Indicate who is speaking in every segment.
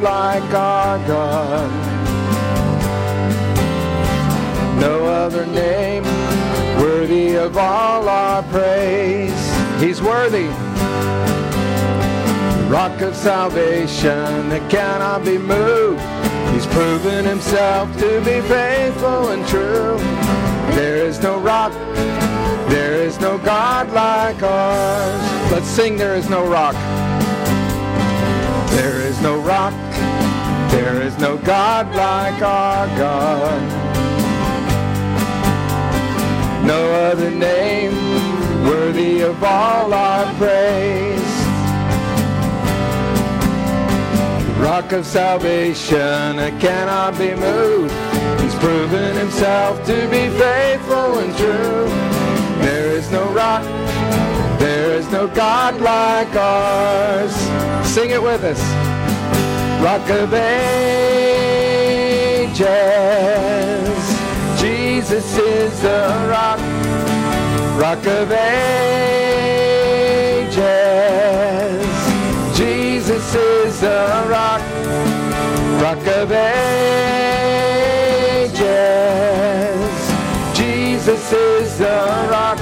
Speaker 1: like our God. No other name worthy of all our praise. He's worthy. Rock of salvation that cannot be moved. He's proven himself to be faithful and true. There is no rock, there is no God like ours. Let's sing, There is no rock. There is no rock, there is no God like our God. No other name worthy of all our praise. rock of salvation that cannot be moved. He's proven himself to be faithful and true. There is no rock, there is no God like ours. Sing it with us. Rock of ages, Jesus is the rock. Rock of ages. Jesus is the rock, rock of ages. Jesus is the rock.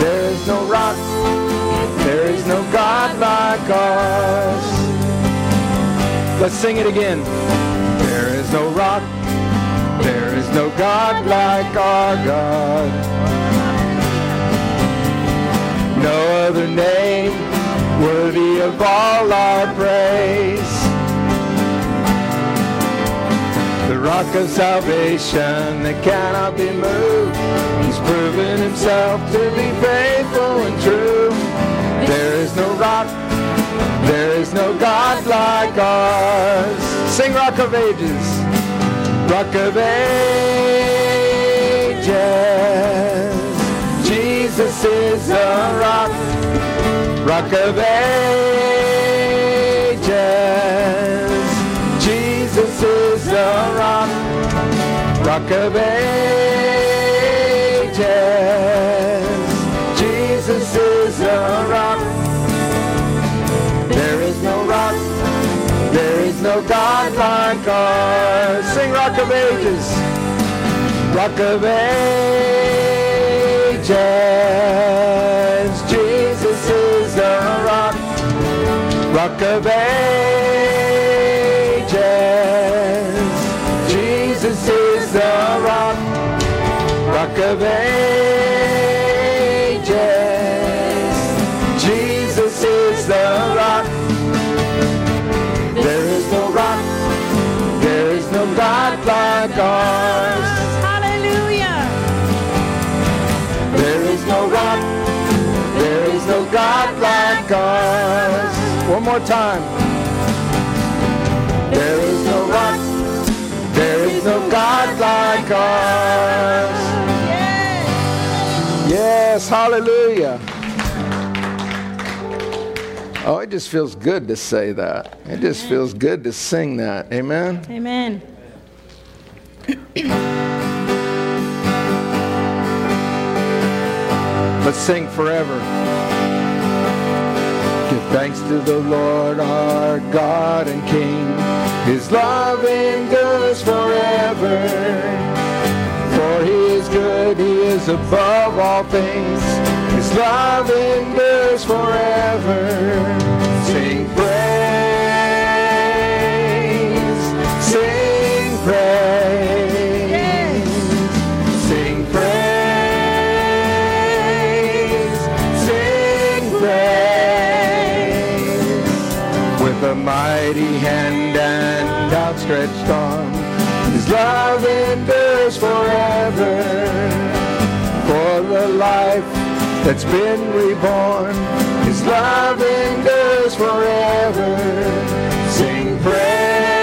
Speaker 1: There is no rock, there is no God like ours. Let's sing it again. There is no rock, there is no God like our God. No other name worthy of all our praise. The rock of salvation that cannot be moved. He's proven himself to be faithful and true. There is no rock, there is no God like ours. Sing Rock of Ages. Rock of Ages. Jesus is the rock rock of ages. Jesus is the rock, rock of ages. Jesus is the rock. No God like ours. Sing rock of ages, rock of ages. Jesus is the rock, rock of ages. Jesus is the rock, rock of ages. God.
Speaker 2: Hallelujah.
Speaker 1: There is no rock, there is no God like ours. One more time. There is no rock, there is no God like ours. Yes, hallelujah. Oh, it just feels good to say that. It just feels good to sing that. Amen.
Speaker 2: Amen.
Speaker 1: Let's sing forever. Give thanks to the Lord our God and King. His love endures forever. For he is good, he is above all things. His love endures forever. Sing praise, outstretched arm, His love endures forever. For the life that's been reborn, His love endures forever. Sing praise,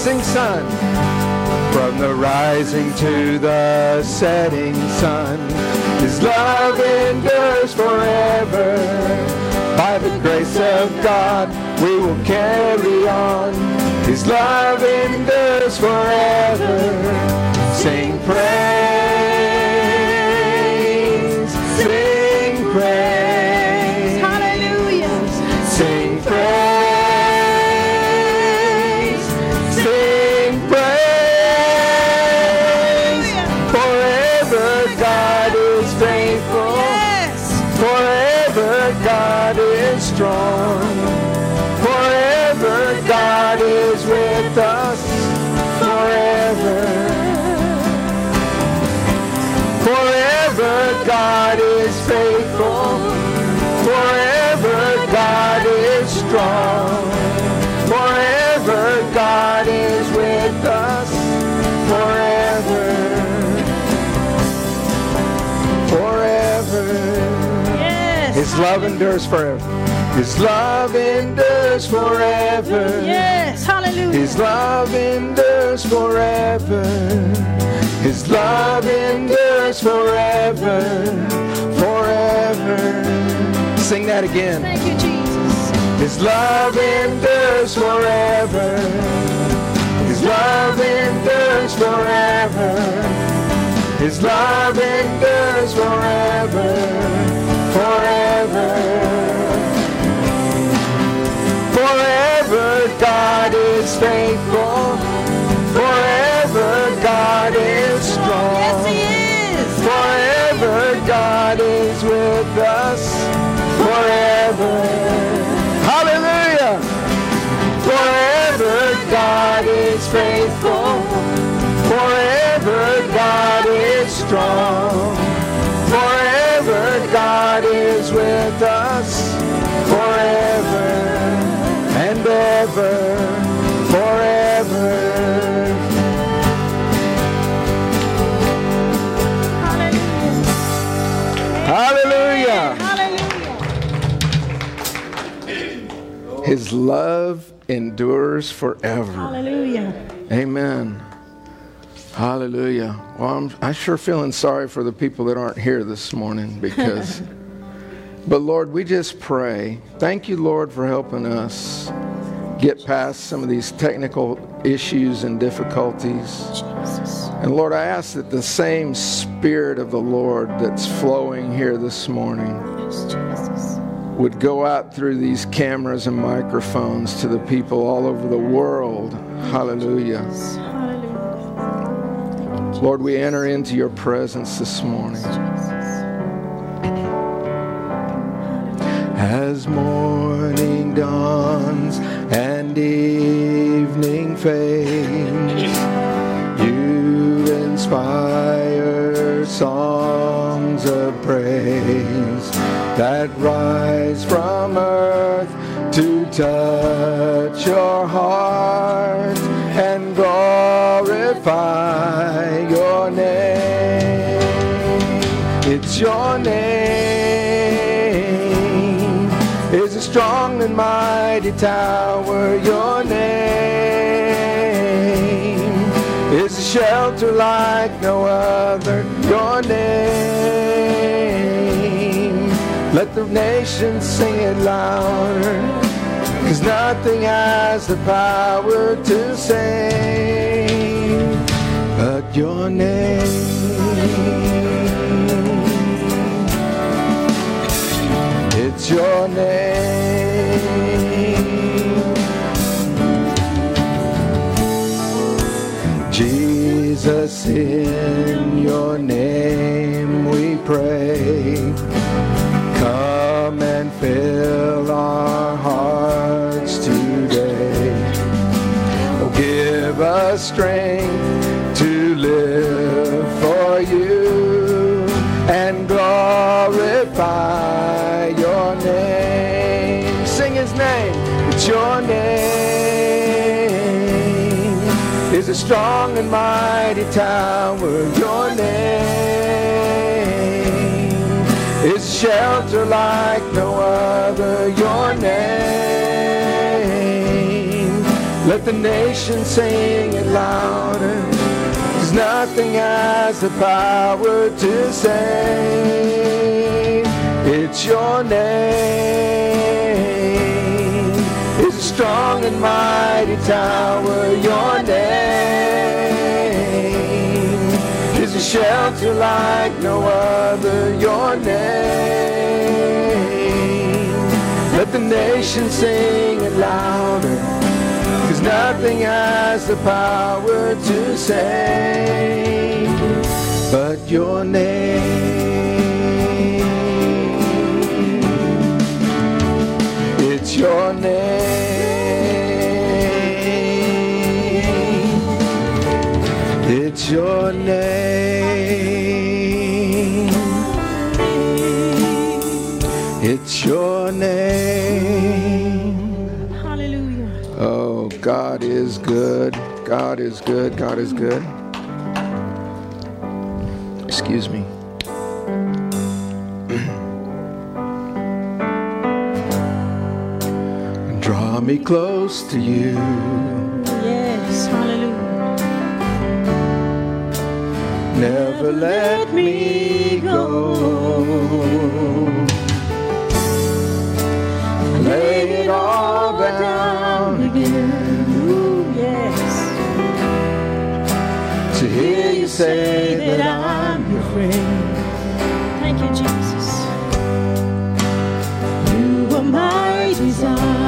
Speaker 1: rising sun. From the rising to the setting sun. His love endures forever. By the grace of God, we will carry on. His love endures forever. Sing praise, love endures forever. His love endures forever.
Speaker 2: Yes. Hallelujah.
Speaker 1: His love endures forever. His love endures forever. Forever. Sing that again.
Speaker 2: Thank you, Jesus.
Speaker 1: His love endures forever. His love endures forever. His love endures forever. Forever. Forever God is faithful. Forever God is strong.
Speaker 2: Yes, He is.
Speaker 1: Forever God is with us. Forever. Hallelujah. Forever God is faithful. Forever God is strong. With us. Forever and ever. Forever.
Speaker 2: Hallelujah.
Speaker 1: Hallelujah.
Speaker 2: Hallelujah.
Speaker 1: His love endures forever.
Speaker 2: Hallelujah.
Speaker 1: Amen. Hallelujah. Well, I'm I'm sure feeling sorry for the people that aren't here this morning because, but Lord, we just pray. Thank you, Lord, for helping us get past some of these technical issues and difficulties.
Speaker 2: Jesus.
Speaker 1: And Lord, I ask that the same Spirit of the Lord that's flowing here this morning
Speaker 2: Yes,
Speaker 1: would go out through these cameras and microphones to the people all over the world. Hallelujah.
Speaker 2: Hallelujah.
Speaker 1: Lord, we enter into your presence this morning. As morning dawns and evening fades, you inspire songs of praise that rise from earth to touch your heart and glorify your name. It's your name strong and mighty tower. Your name is a shelter like no other. Your name, let the nations sing it louder. Cause nothing has the power to save but your name. Your name. Jesus, in your name we pray. Come and fill our hearts today. Oh, give us strength strong and mighty tower. Your name is shelter like no other. Your name, let the nation sing it louder. Cause nothing has the power to save. It's your name. Strong and mighty tower. Your name is a shelter like no other. Your name. Let the nation sing it louder. Cause nothing has the power to save but your name. It's your name. It's your name. It's your name.
Speaker 2: Hallelujah.
Speaker 1: Oh, God is good. God is good. God is good. Excuse me. Draw me close to you. Never let me go. Lay it all down
Speaker 2: again. Ooh, yes.
Speaker 1: to hear you say that I'm
Speaker 2: your friend. Thank you, Jesus. You are my desire.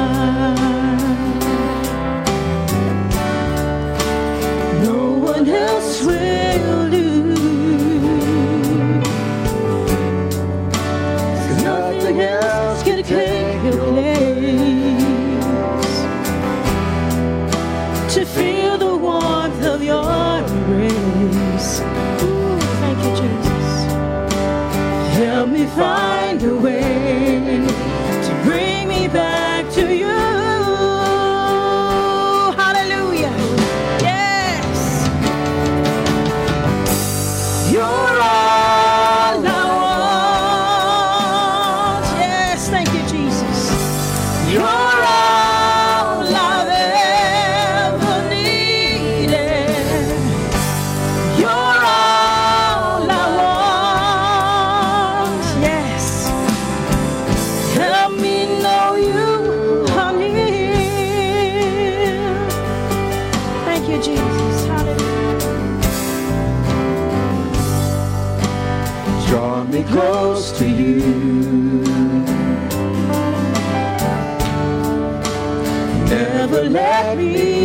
Speaker 2: Me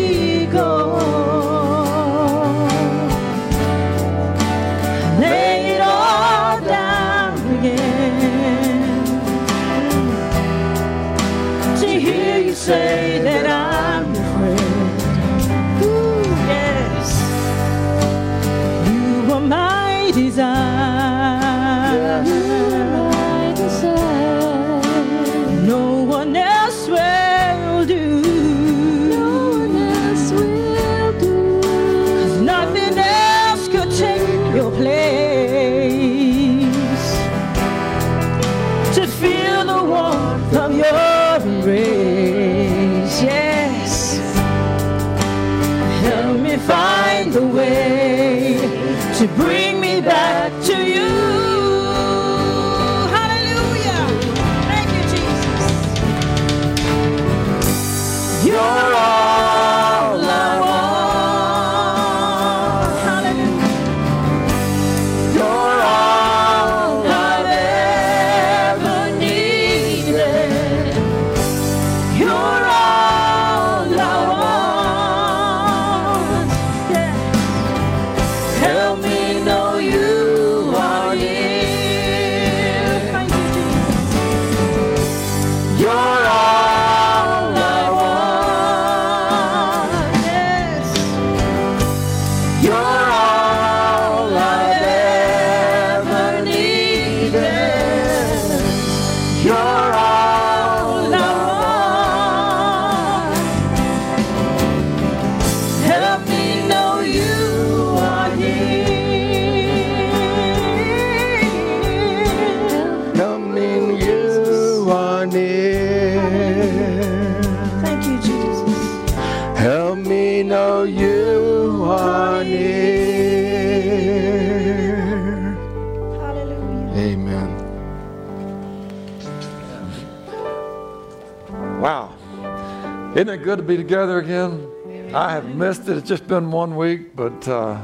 Speaker 3: Isn't it good to be together again? I have missed it. It's just been one week, but, uh,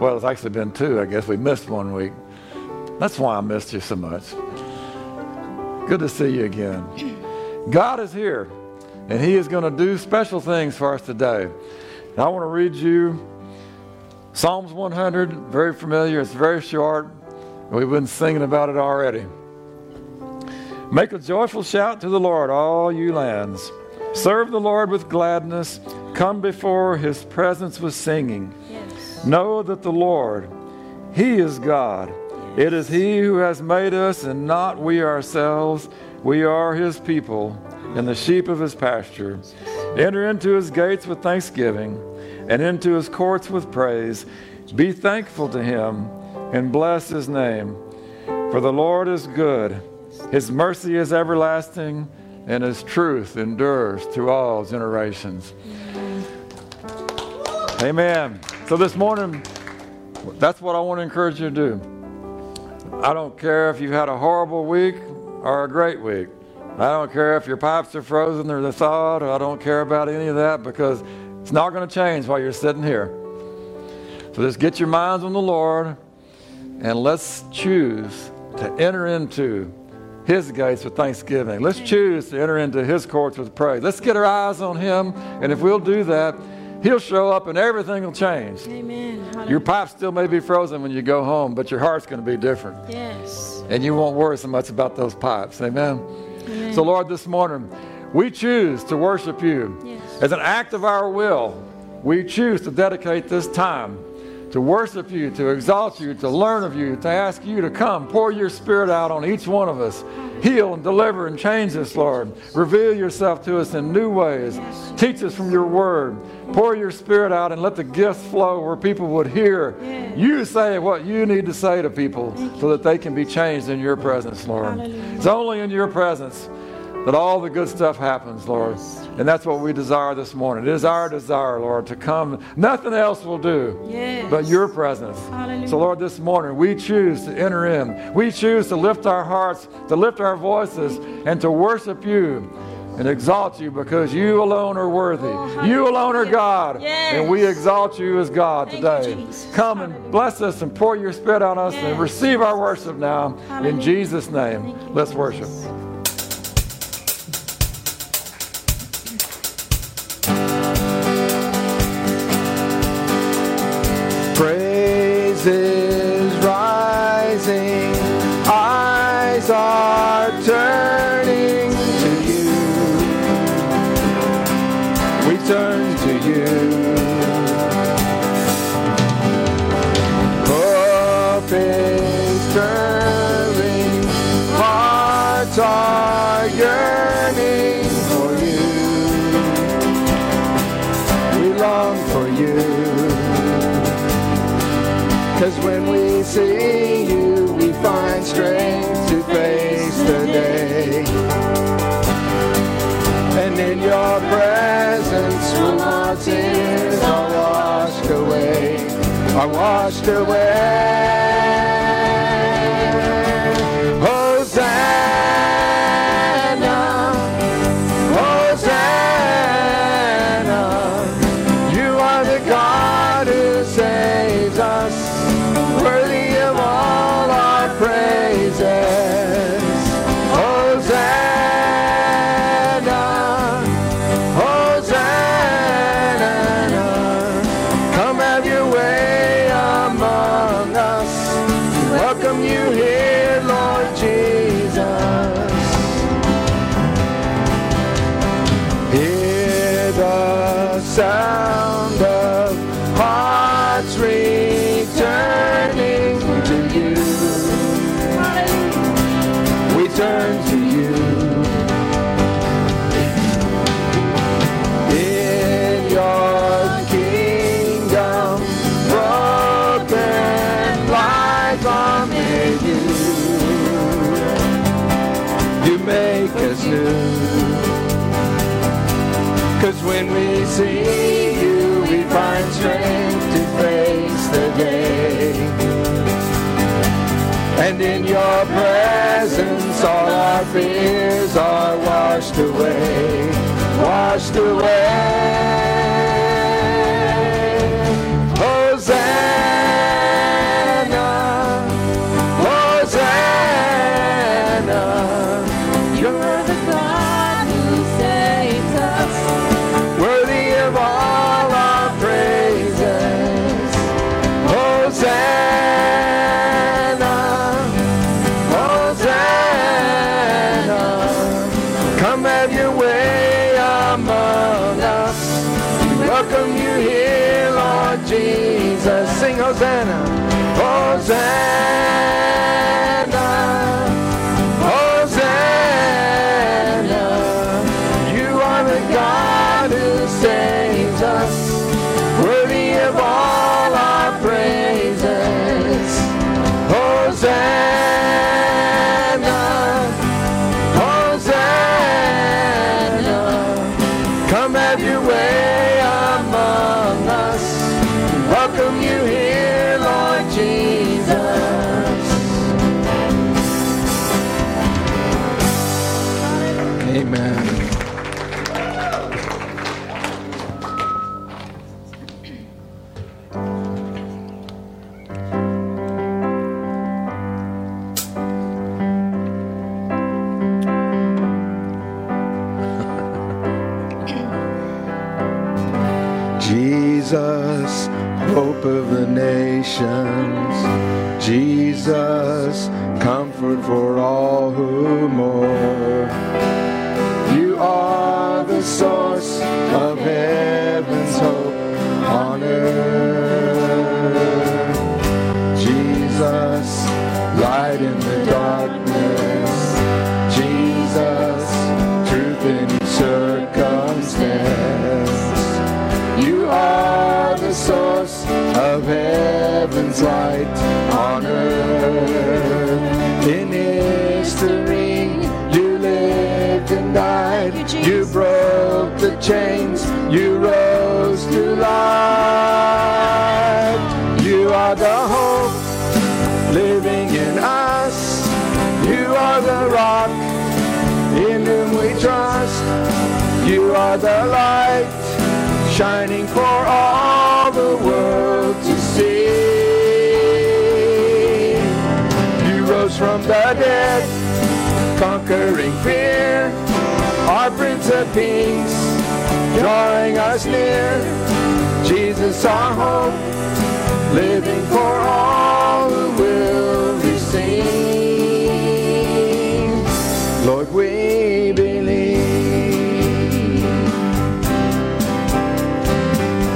Speaker 3: well, it's actually been two, I guess. We missed one week. That's why I missed you so much. Good to see you again. God is here, and He is going to do special things for us today. And I want to read you Psalms 100, very familiar. It's very short. We've been singing about it already. Make a joyful shout to the Lord, all you lands. Serve the Lord with gladness. Come before his presence with singing.
Speaker 2: Yes.
Speaker 3: Know that the Lord, he is God. It is he who has made us and not we ourselves. We are his people and the sheep of his pasture. Enter into his gates with thanksgiving and into his courts with praise. Be thankful to him and bless his name. For the Lord is good. His mercy is everlasting, and his truth endures to all generations. Amen. So this morning, that's what I want to encourage you to do. I don't care if you've had a horrible week or a great week. I don't care if your pipes are frozen or they're thawed. I don't care about any of that because it's not going to change while you're sitting here. So just get your minds on the Lord and let's choose to enter into his gates with thanksgiving. Let's choose to enter into his courts with praise. Let's get our eyes on him, and if we'll do that, he'll show up and everything will change.
Speaker 2: Amen.
Speaker 3: Your pipe still may be frozen when you go home, but your heart's going to be different.
Speaker 2: Yes.
Speaker 3: And you won't worry so much about those pipes. Amen.
Speaker 2: Amen.
Speaker 3: So, Lord, this morning, we choose to worship you.
Speaker 2: Yes.
Speaker 3: As an act of our will, we choose to dedicate this time to worship you, to exalt you, to learn of you, to ask you to come, pour your spirit out on each one of us. Heal and deliver and change us, Lord. Reveal yourself to us in new ways. Teach us from your word. Pour your spirit out and let the gifts flow where people would hear you say what you need to say to people so that they can be changed in your presence, Lord. It's only in your presence that all the good stuff happens, Lord.
Speaker 2: Yes.
Speaker 3: And that's what we desire this morning. It is our desire, Lord, to come. Nothing else will do
Speaker 2: Yes.
Speaker 3: but your presence.
Speaker 2: Hallelujah.
Speaker 3: So, Lord, this morning we choose to enter in. We choose to lift our hearts, to lift our voices, and to worship you and exalt you because you alone are worthy.
Speaker 2: Oh,
Speaker 3: you alone are. God.
Speaker 2: Yes.
Speaker 3: And we exalt you as God
Speaker 2: Thank
Speaker 3: today.
Speaker 2: Jesus.
Speaker 3: Come and bless us and pour your spirit on us and receive our worship now. In Jesus' name,
Speaker 2: you,
Speaker 3: let's worship.
Speaker 2: Jesus.
Speaker 1: Eyes are are washed away. see you, we find strength to face the day. And in your presence, all our fears are washed away, washed away. Hosanna! Chains. You rose to life. You are the hope living in us. You are the rock in whom we trust. You are the light shining for all the world to see. You rose from the dead, conquering fear. Our Prince of Peace, drawing us near. Jesus, our hope, living for all who will receive. Lord, we believe.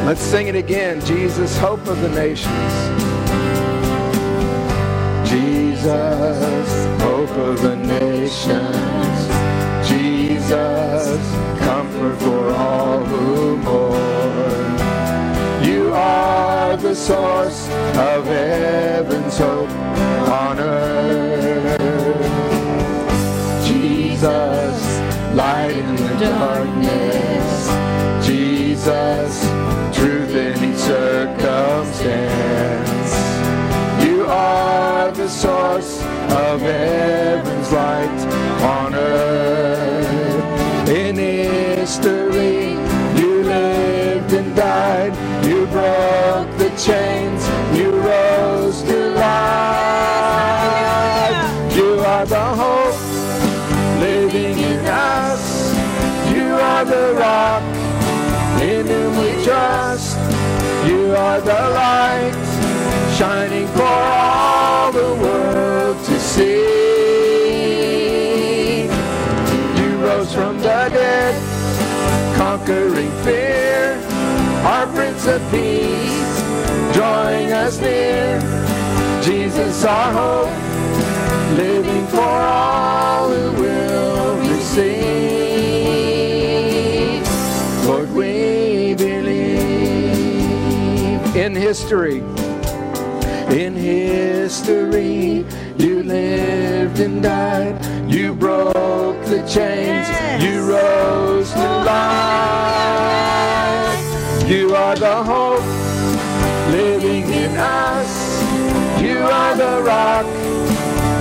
Speaker 1: Let's sing it again. Jesus, hope of the nations. Jesus, hope of the nations. Jesus, comfort for mourn. You are the source of heaven's hope on earth. Jesus, light in the darkness. Jesus, truth in each circumstance. You are the source of heaven's light chains. You rose to life. You are the hope living in us. You are the rock in whom we trust. You are the light shining for all the world to see. You rose from the dead, conquering fear. Our Prince of Peace, drawing us near. Jesus, our hope, living for all who will receive. Lord, we believe in history. In history, you lived and died. You broke the chains.
Speaker 2: Yes.
Speaker 1: You rose to
Speaker 2: Oh,
Speaker 1: life. You are the hope us. You are the rock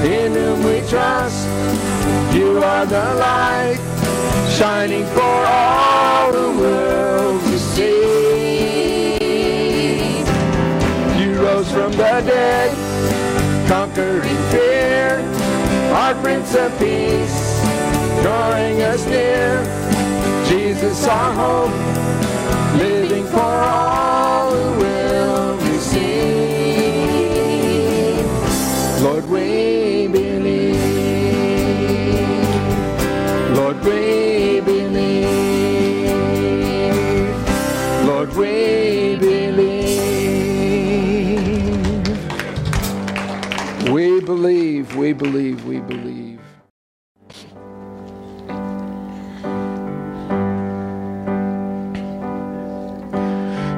Speaker 1: in whom we trust. You are the light, shining for all the world to see. You rose from the dead, conquering fear, our Prince of Peace, drawing us near. Jesus, our hope, living for all believe, we believe, we believe.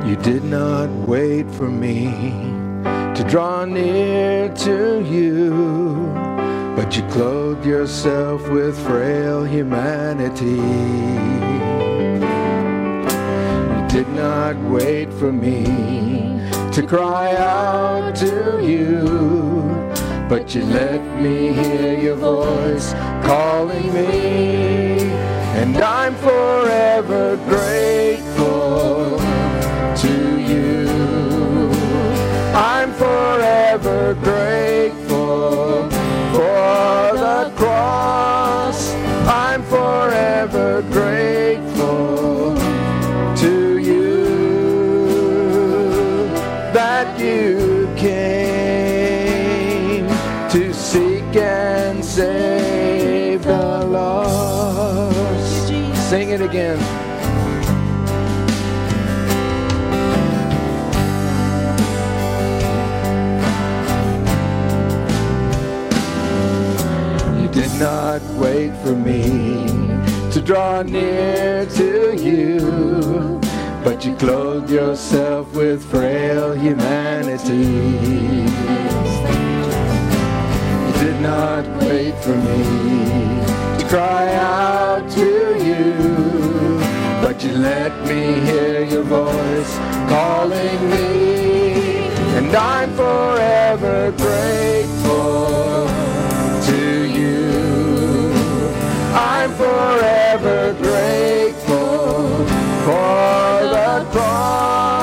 Speaker 1: You did not wait for me to draw near to you, but you clothed yourself with frail humanity. You did not wait for me to cry out to you, but you let me hear your voice calling me, and I'm forever grateful not wait for me to draw near to you, but you clothed yourself with frail humanity. You did not wait for me to cry out to you, but you let me hear your voice calling me, and I'm forever grateful forever grateful for the cross.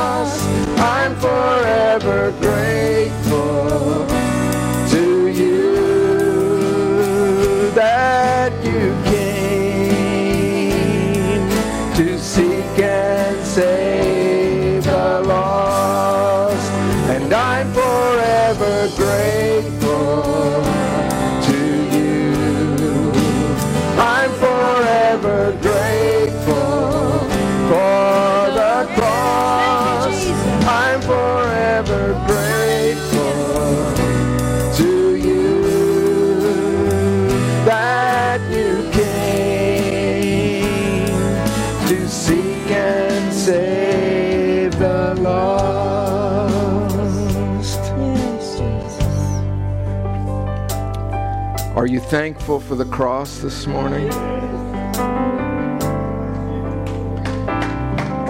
Speaker 1: You thankful for the cross this morning?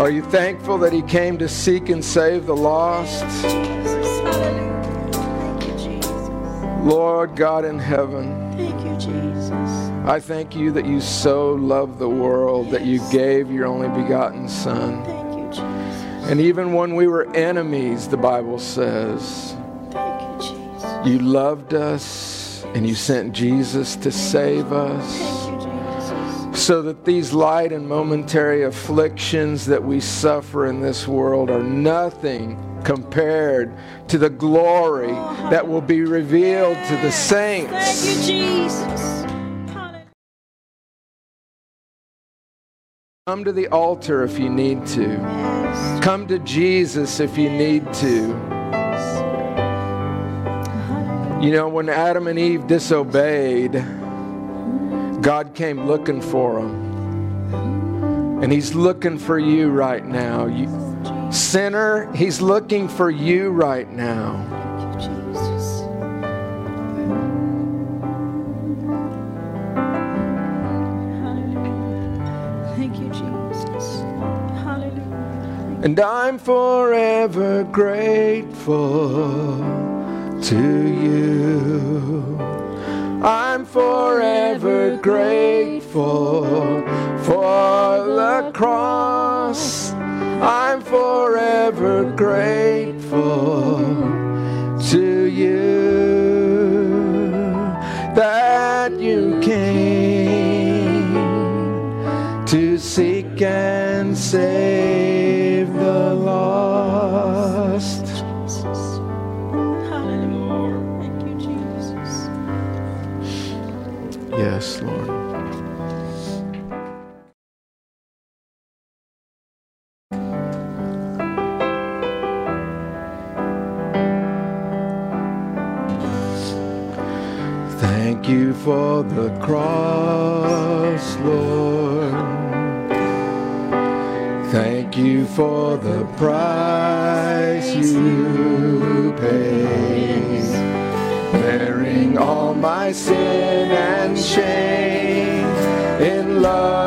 Speaker 1: Are you thankful that He came to seek and save the lost? Lord God in heaven,
Speaker 2: Thank you, Jesus.
Speaker 1: I thank you that you so loved the world that you gave your only begotten Son.
Speaker 2: Thank you, Jesus.
Speaker 1: And even when we were enemies, the Bible says,
Speaker 2: Thank you, Jesus.
Speaker 1: you loved us and you sent Jesus to save us.
Speaker 2: Thank you, Jesus.
Speaker 1: so that these light and momentary afflictions that we suffer in this world are nothing compared to the glory that will be revealed to the
Speaker 2: Thank you,
Speaker 1: saints.
Speaker 2: Jesus.
Speaker 1: Come to the altar if you need to. Come to Jesus if you need to. You know, when Adam and Eve disobeyed, God came looking for them. And He's looking for you right now. You, sinner, He's looking for you right now.
Speaker 2: Thank you, Jesus. Hallelujah
Speaker 1: to you. I'm forever grateful for the cross. I'm forever grateful to you that you came to seek and save. Yes, Lord. Thank you for the cross, Lord. Thank you for the price you my sin and shame in love.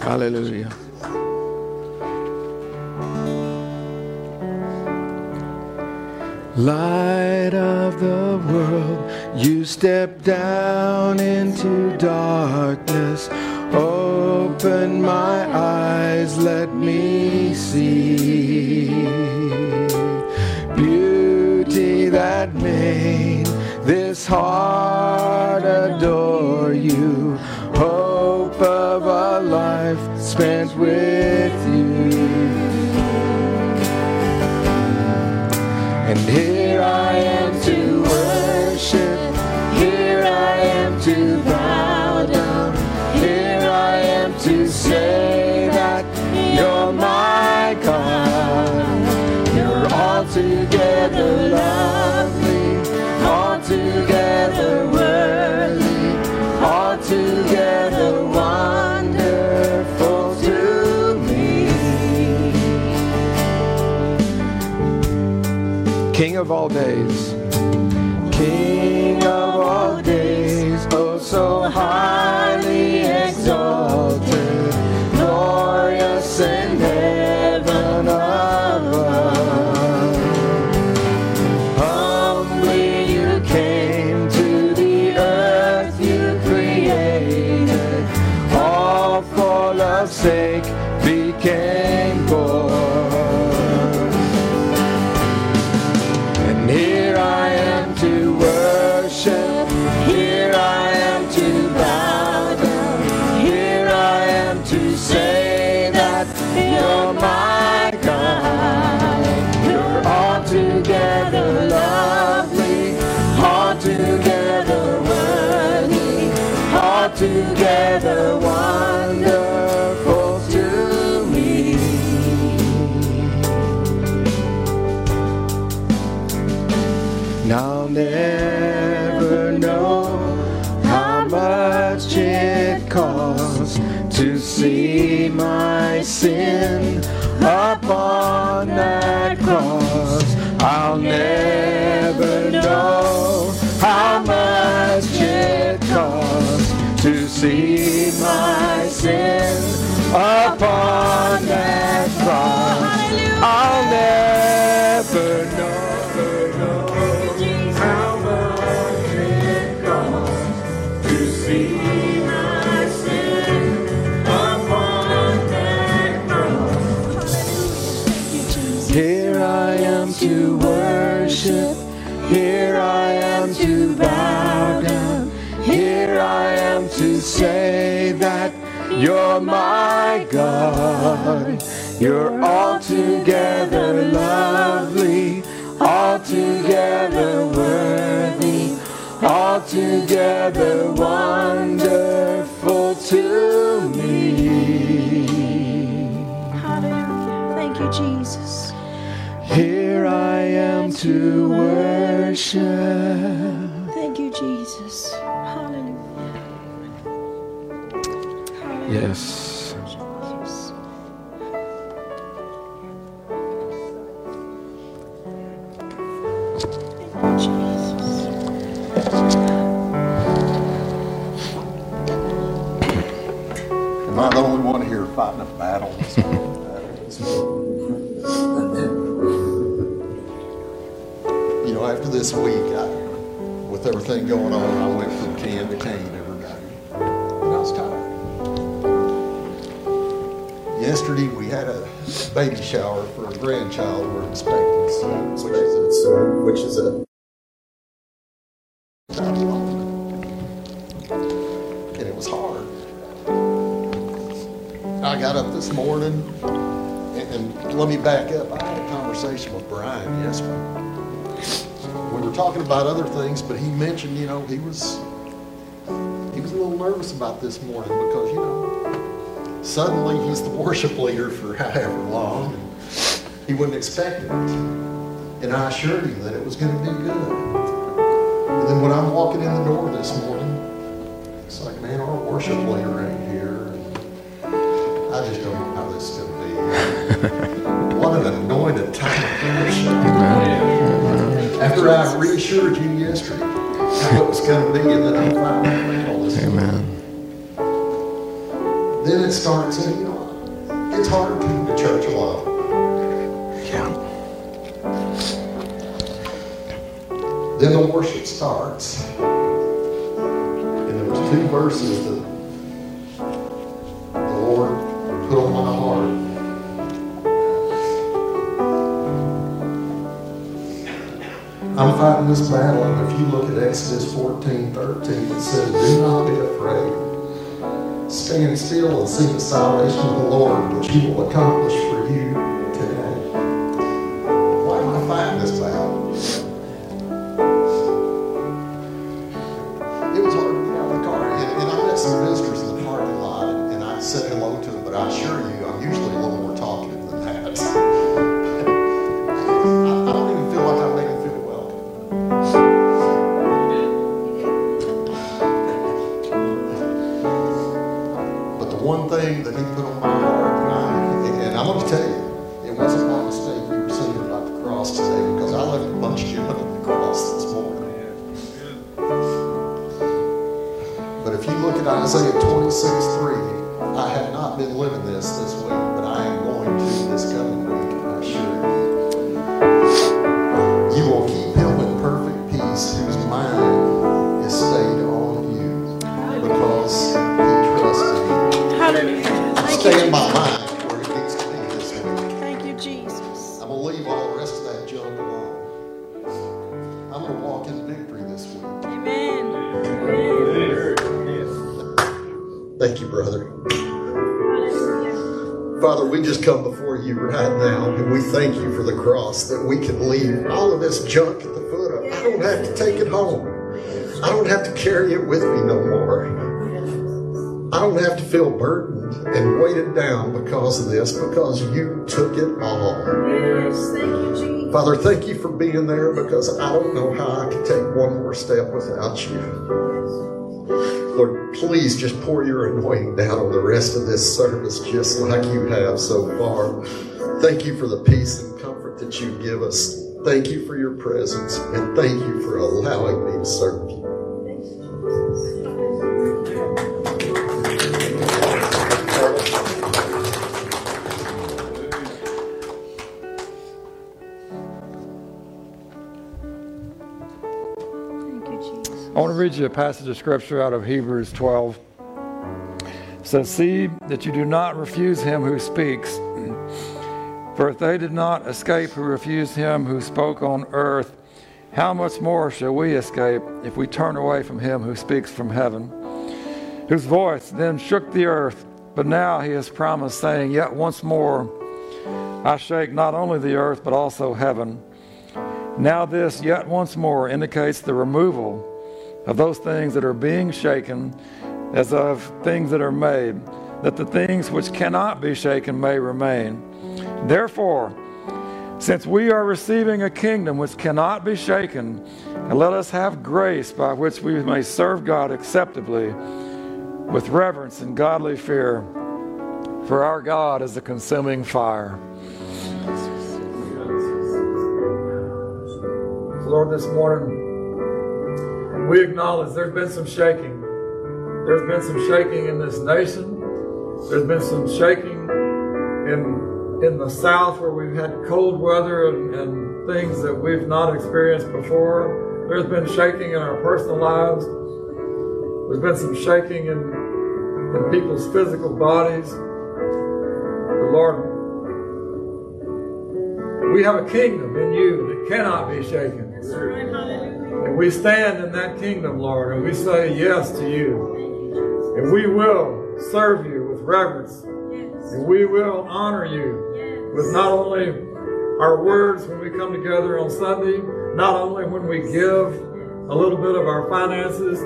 Speaker 2: Hallelujah.
Speaker 1: Light of the world, you step down into darkness. Open my eyes, let me see beauty that made this heart adore you. Life spent with of all days, upon that cross. I'll never know how much it cost to see my sin upon that cross. I'll never know, say that you're my God. You're altogether lovely, altogether worthy, altogether wonderful to me.
Speaker 2: Hallelujah. Thank you, Jesus.
Speaker 1: Here I am to worship.
Speaker 2: Thank you, Jesus. Hallelujah.
Speaker 1: Yes.
Speaker 2: You, Jesus.
Speaker 4: Am I the only one here fighting a battle? you know, after this week, I, with everything going on, I baby shower for a grandchild we're expecting, so, which is a, which is a and it was hard. I got up this morning, and, and let me back up. I had a conversation with Brian yesterday. We were talking about other things, but he mentioned, you know, he was he was a little nervous about this morning because, you know, suddenly he's the worship leader for however long. And he wasn't expecting it. And I assured him that it was going to be good. And then when I'm walking in the door this morning, it's like, man, our worship leader ain't here. I just don't know how this is going to be. what an anointed time of worship. After I reassured you yesterday how it was going to be, and then I'm out all this.
Speaker 1: Amen.
Speaker 4: Then it starts, and you know, it's hard to keep the church alive.
Speaker 1: Yeah.
Speaker 4: Then the worship starts. And there was two verses that the Lord put on my heart. I'm fighting this battle, and if you look at Exodus 14, 13, it says, Do not be afraid. Stand still and see the salvation of the Lord, which he will accomplish for you Father, we just come before you right now and we thank you for the cross that we can leave all of this junk at the foot of. I don't have to take it home. I don't have to carry it with me no more. I don't have to feel burdened and weighted down because of this because you took it all.
Speaker 2: Yes, thank you, Jesus.
Speaker 4: Father, thank you for being there because I don't know how I can take one more step without you. Lord, please just pour your anointing down on the rest of this service just like you have so far. Thank you for the peace and comfort that you give us. Thank you for your presence and thank you for allowing me to serve you.
Speaker 3: Read you a passage of scripture out of Hebrews 12. It says, See that you do not refuse him who speaks. For if they did not escape who refused him who spoke on earth, how much more shall we escape if we turn away from him who speaks from heaven? Whose voice then shook the earth, but now he has promised, saying, Yet once more I shake not only the earth, but also heaven. Now, this yet once more indicates the removal of those things that are being shaken as of things that are made, that the things which cannot be shaken may remain. Therefore, since we are receiving a kingdom which cannot be shaken, let us have grace by which we may serve God acceptably with reverence and godly fear. For our God is a consuming fire. Lord, this morning we acknowledge there's been some shaking. There's been some shaking in this nation. There's been some shaking in in the South where we've had cold weather and, and things that we've not experienced before. There's been shaking in our personal lives. There's been some shaking in, in people's physical bodies. But Lord, we have a kingdom in you that cannot be shaken. And we stand in that kingdom, Lord, and we say yes to you. And we will serve you with reverence. And we will honor you with not only our words when we come together on Sunday, not only when we give a little bit of our finances,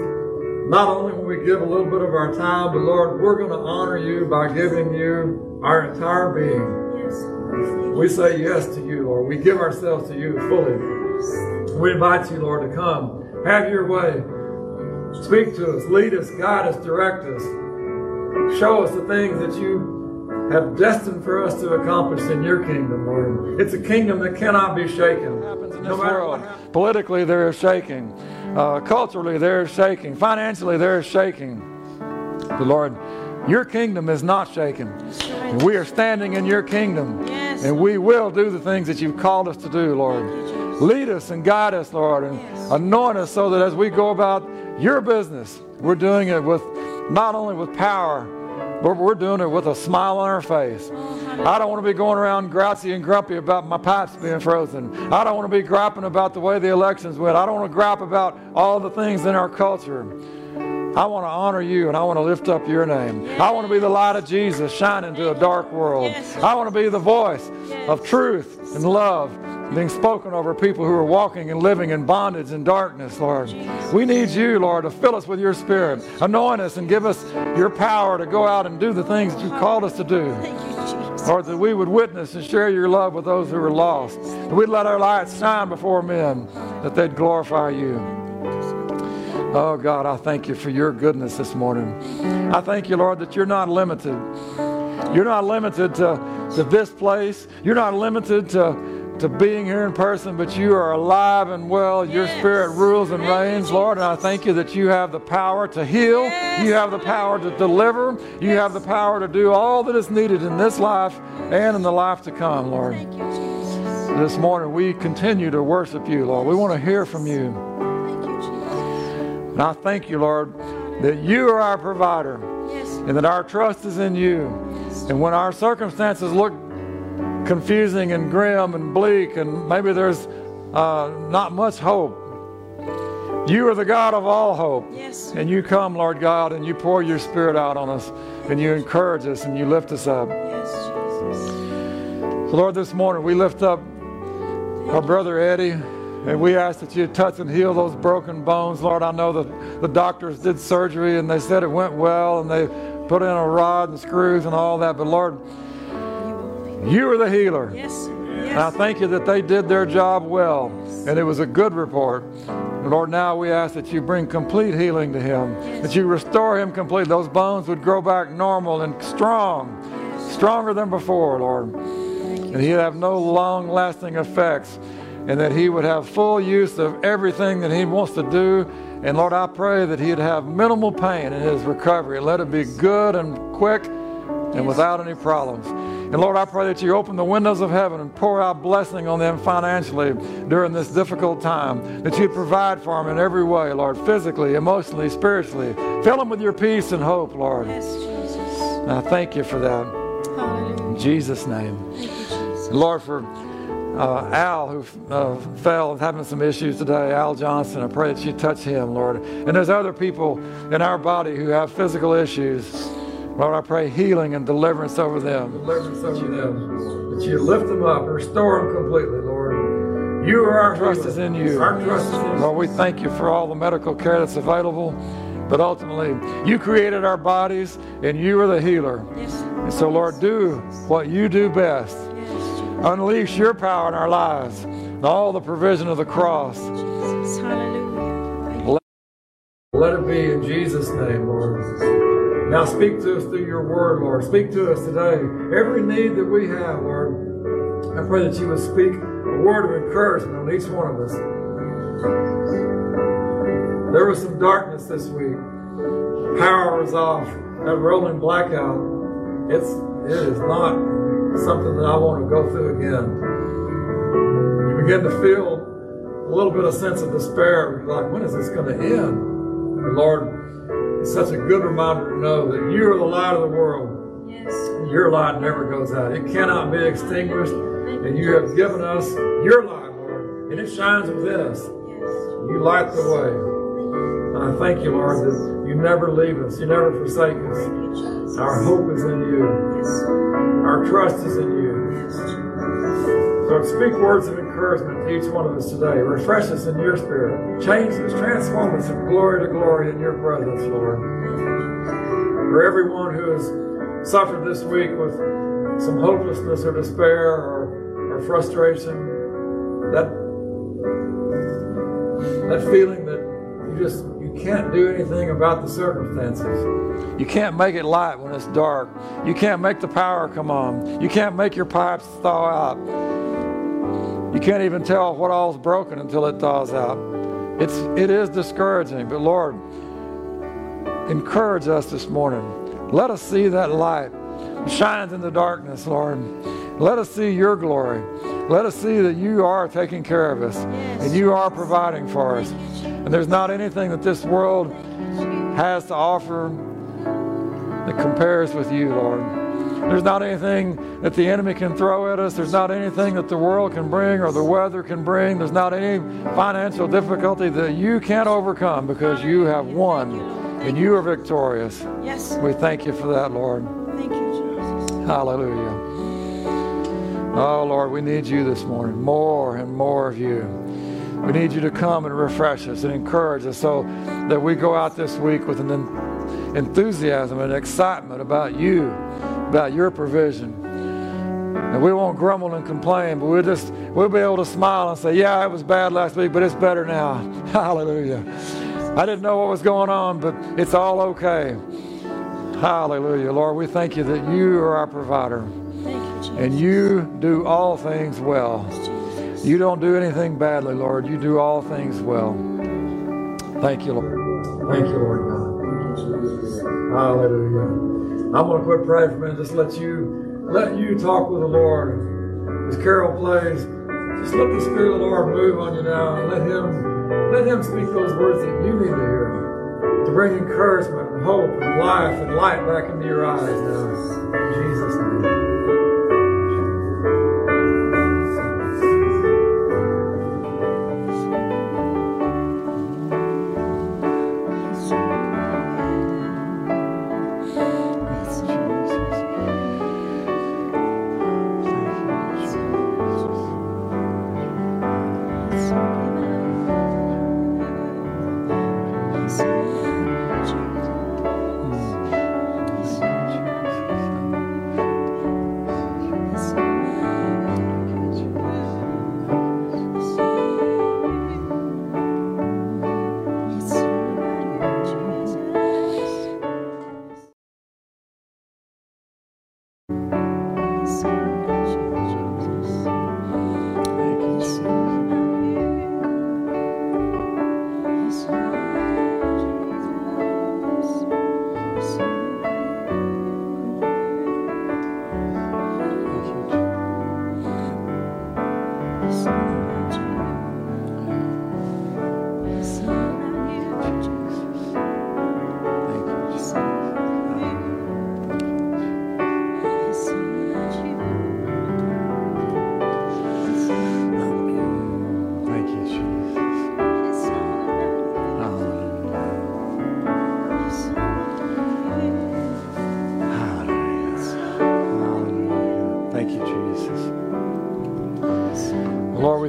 Speaker 3: not only when we give a little bit of our time, but Lord, we're going to honor you by giving you our entire being. We say yes to you, Lord. We give ourselves to you fully. We invite you, Lord, to come. Have your way. Speak to us, lead us, guide us, direct us. Show us the things that you have destined for us to accomplish in your kingdom, Lord. It's a kingdom that cannot be shaken. No matter what. Politically, there is shaking. Uh, culturally, there is shaking. Financially, there is shaking. But Lord, your kingdom is not shaken. And we are standing in your kingdom.
Speaker 2: Yes.
Speaker 3: And we will do the things that you've called us to do, Lord. Lead us and guide us, Lord, and anoint us so that as we go about your business, we're doing it with not only with power, but we're doing it with a smile on our face. Oh, I don't want to be going around grouchy and grumpy about my pipes being frozen. I don't want to be griping about the way the elections went. I don't want to gripe about all the things in our culture. I want to honor you and I want to lift up your name. I want to be the light of Jesus shining to a dark world.
Speaker 2: Yes.
Speaker 3: I want to be the voice of truth and love being spoken over people who are walking and living in bondage and darkness, Lord. We need you, Lord, to fill us with your spirit. Anoint us and give us your power to go out and do the things that you called us to do.
Speaker 2: Thank you, Jesus.
Speaker 3: Lord, that we would witness and share your love with those who are lost. That we'd let our lights shine before men, that they'd glorify you. Oh, God, I thank you for your goodness this morning. I thank you, Lord, that you're not limited. You're not limited to, to this place. You're not limited to, to being here in person, but you are alive and well. Your spirit rules and reigns, Lord. And I thank you that you have the power to heal.
Speaker 2: Yes.
Speaker 3: You have the power to deliver. You have the power to do all that is needed in this life and in the life to come, Lord.
Speaker 2: Thank you, Jesus.
Speaker 3: This morning we continue to worship you, Lord. We want to hear from you.
Speaker 2: Thank you, Jesus.
Speaker 3: And I thank you, Lord, that you are our provider
Speaker 2: Yes.
Speaker 3: and that our trust is in you. And when our circumstances look confusing and grim and bleak, and maybe there's uh, not much hope, you are the God of all hope.
Speaker 2: Yes.
Speaker 3: And you come, Lord God, and you pour your spirit out on us, and you encourage us, and you lift us up.
Speaker 2: Yes, Jesus.
Speaker 3: So, Lord, this morning we lift up our brother Eddie, and we ask that you touch and heal those broken bones. Lord, I know that the doctors did surgery and they said it went well, and they put in a rod and screws and all that. But Lord, you are the healer.
Speaker 2: Yes.
Speaker 3: And I thank you that they did their job well, and it was a good report. Lord, now we ask that you bring complete healing to him, that you restore him completely. Those bones would grow back normal and strong, stronger than before, Lord. And he'd have no long lasting effects, and that he would have full use of everything that he wants to do. And Lord, I pray that he'd have minimal pain in his recovery. Let it be good and quick and without any problems. And Lord, I pray that you open the windows of heaven and pour out blessing on them financially during this difficult time. That you provide for them in every way, Lord, physically, emotionally, spiritually. Fill them with your peace and hope, Lord.
Speaker 2: Yes, Jesus.
Speaker 3: And I thank you for that.
Speaker 2: Hallelujah.
Speaker 3: In Jesus' name.
Speaker 2: Thank you, Jesus.
Speaker 3: Lord, for uh, Al, who uh, fell and having some issues today, Al Johnson, I pray that you touch him, Lord. And there's other people in our body who have physical issues. Lord, I pray healing and deliverance over them. Deliverance over them. That you lift them up, restore them completely, Lord. You are our trust is in you. Our trust is in you. Lord, we thank you for all the medical care that's available. But ultimately, you created our bodies and you are the healer.
Speaker 2: Yes.
Speaker 3: And so, Lord, do what you do best.
Speaker 2: Yes,
Speaker 3: Unleash your power in our lives and all the provision of the cross.
Speaker 2: Jesus. Hallelujah.
Speaker 3: Let it be in Jesus' name, Lord. Now speak to us through your word, Lord. Speak to us today. Every need that we have, Lord, I pray that you would speak a word of encouragement on each one of us. There was some darkness this week. Power was off. That rolling blackout. It's it is not something that I want to go through again. You begin to feel a little bit of sense of despair. Like, when is this going to end? And Lord, it's such a good reminder to know that you are the light of the world.
Speaker 2: Yes.
Speaker 3: Your light never goes out. It cannot be extinguished. And you have given us your light, Lord. And it shines within us.
Speaker 2: Yes.
Speaker 3: You light the way. And I thank you, Lord, that you never leave us. You never forsake us.
Speaker 2: Thank you, Jesus.
Speaker 3: Our hope is in you.
Speaker 2: Yes.
Speaker 3: Our trust is in you. Lord, speak words of encouragement to each one of us today. Refresh us in your spirit. Change us, transform us from glory to glory in your presence, Lord. For everyone who has suffered this week with some hopelessness or despair or, or frustration, that that feeling that you just you can't do anything about the circumstances. You can't make it light when it's dark. You can't make the power come on. You can't make your pipes thaw out. You can't even tell what all's broken until it thaws out. It's it is discouraging, but Lord, encourage us this morning. Let us see that light shines in the darkness, Lord. Let us see your glory. Let us see that you are taking care of us and you are providing for us. And there's not anything that this world has to offer that compares with you, Lord. There's not anything that the enemy can throw at us. There's not anything that the world can bring or the weather can bring. There's not any financial difficulty that you can't overcome because you have won and you are victorious.
Speaker 2: Yes.
Speaker 3: We thank you for that, Lord.
Speaker 2: Thank you, Jesus.
Speaker 3: Hallelujah. Oh, Lord, we need you this morning. More and more of you. We need you to come and refresh us and encourage us so that we go out this week with an enthusiasm and excitement about you about your provision. And we won't grumble and complain, but we'll just we'll be able to smile and say, Yeah, it was bad last week, but it's better now. Hallelujah. I didn't know what was going on, but it's all okay. Hallelujah. Lord, we thank you that you are our provider.
Speaker 2: You,
Speaker 3: and you do all things well. You don't do anything badly, Lord. You do all things well. Thank you, Lord. Thank you, Lord God. Hallelujah. I'm going to quit praying for a. Just let you let you talk with the Lord. As Carol plays, just let the Spirit of the Lord move on you now and let Him let Him speak those words that you need to hear to bring encouragement and hope and life and light back into your eyes now. In Jesus' name.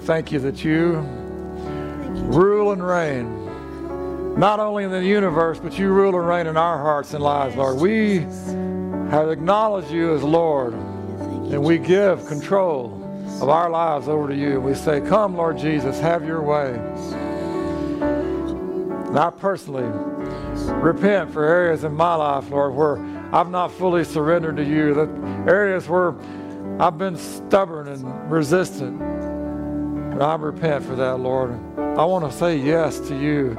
Speaker 3: Thank you that you rule and reign, not only in the universe, but you rule and reign in our hearts and lives, Lord. We have acknowledged you as Lord, and we give control of our lives over to you. We say, Come, Lord Jesus, have your way. And I personally repent for areas in my life, Lord, where I've not fully surrendered to you, the areas where I've been stubborn and resistant. And I repent for that, Lord. I want to say yes to you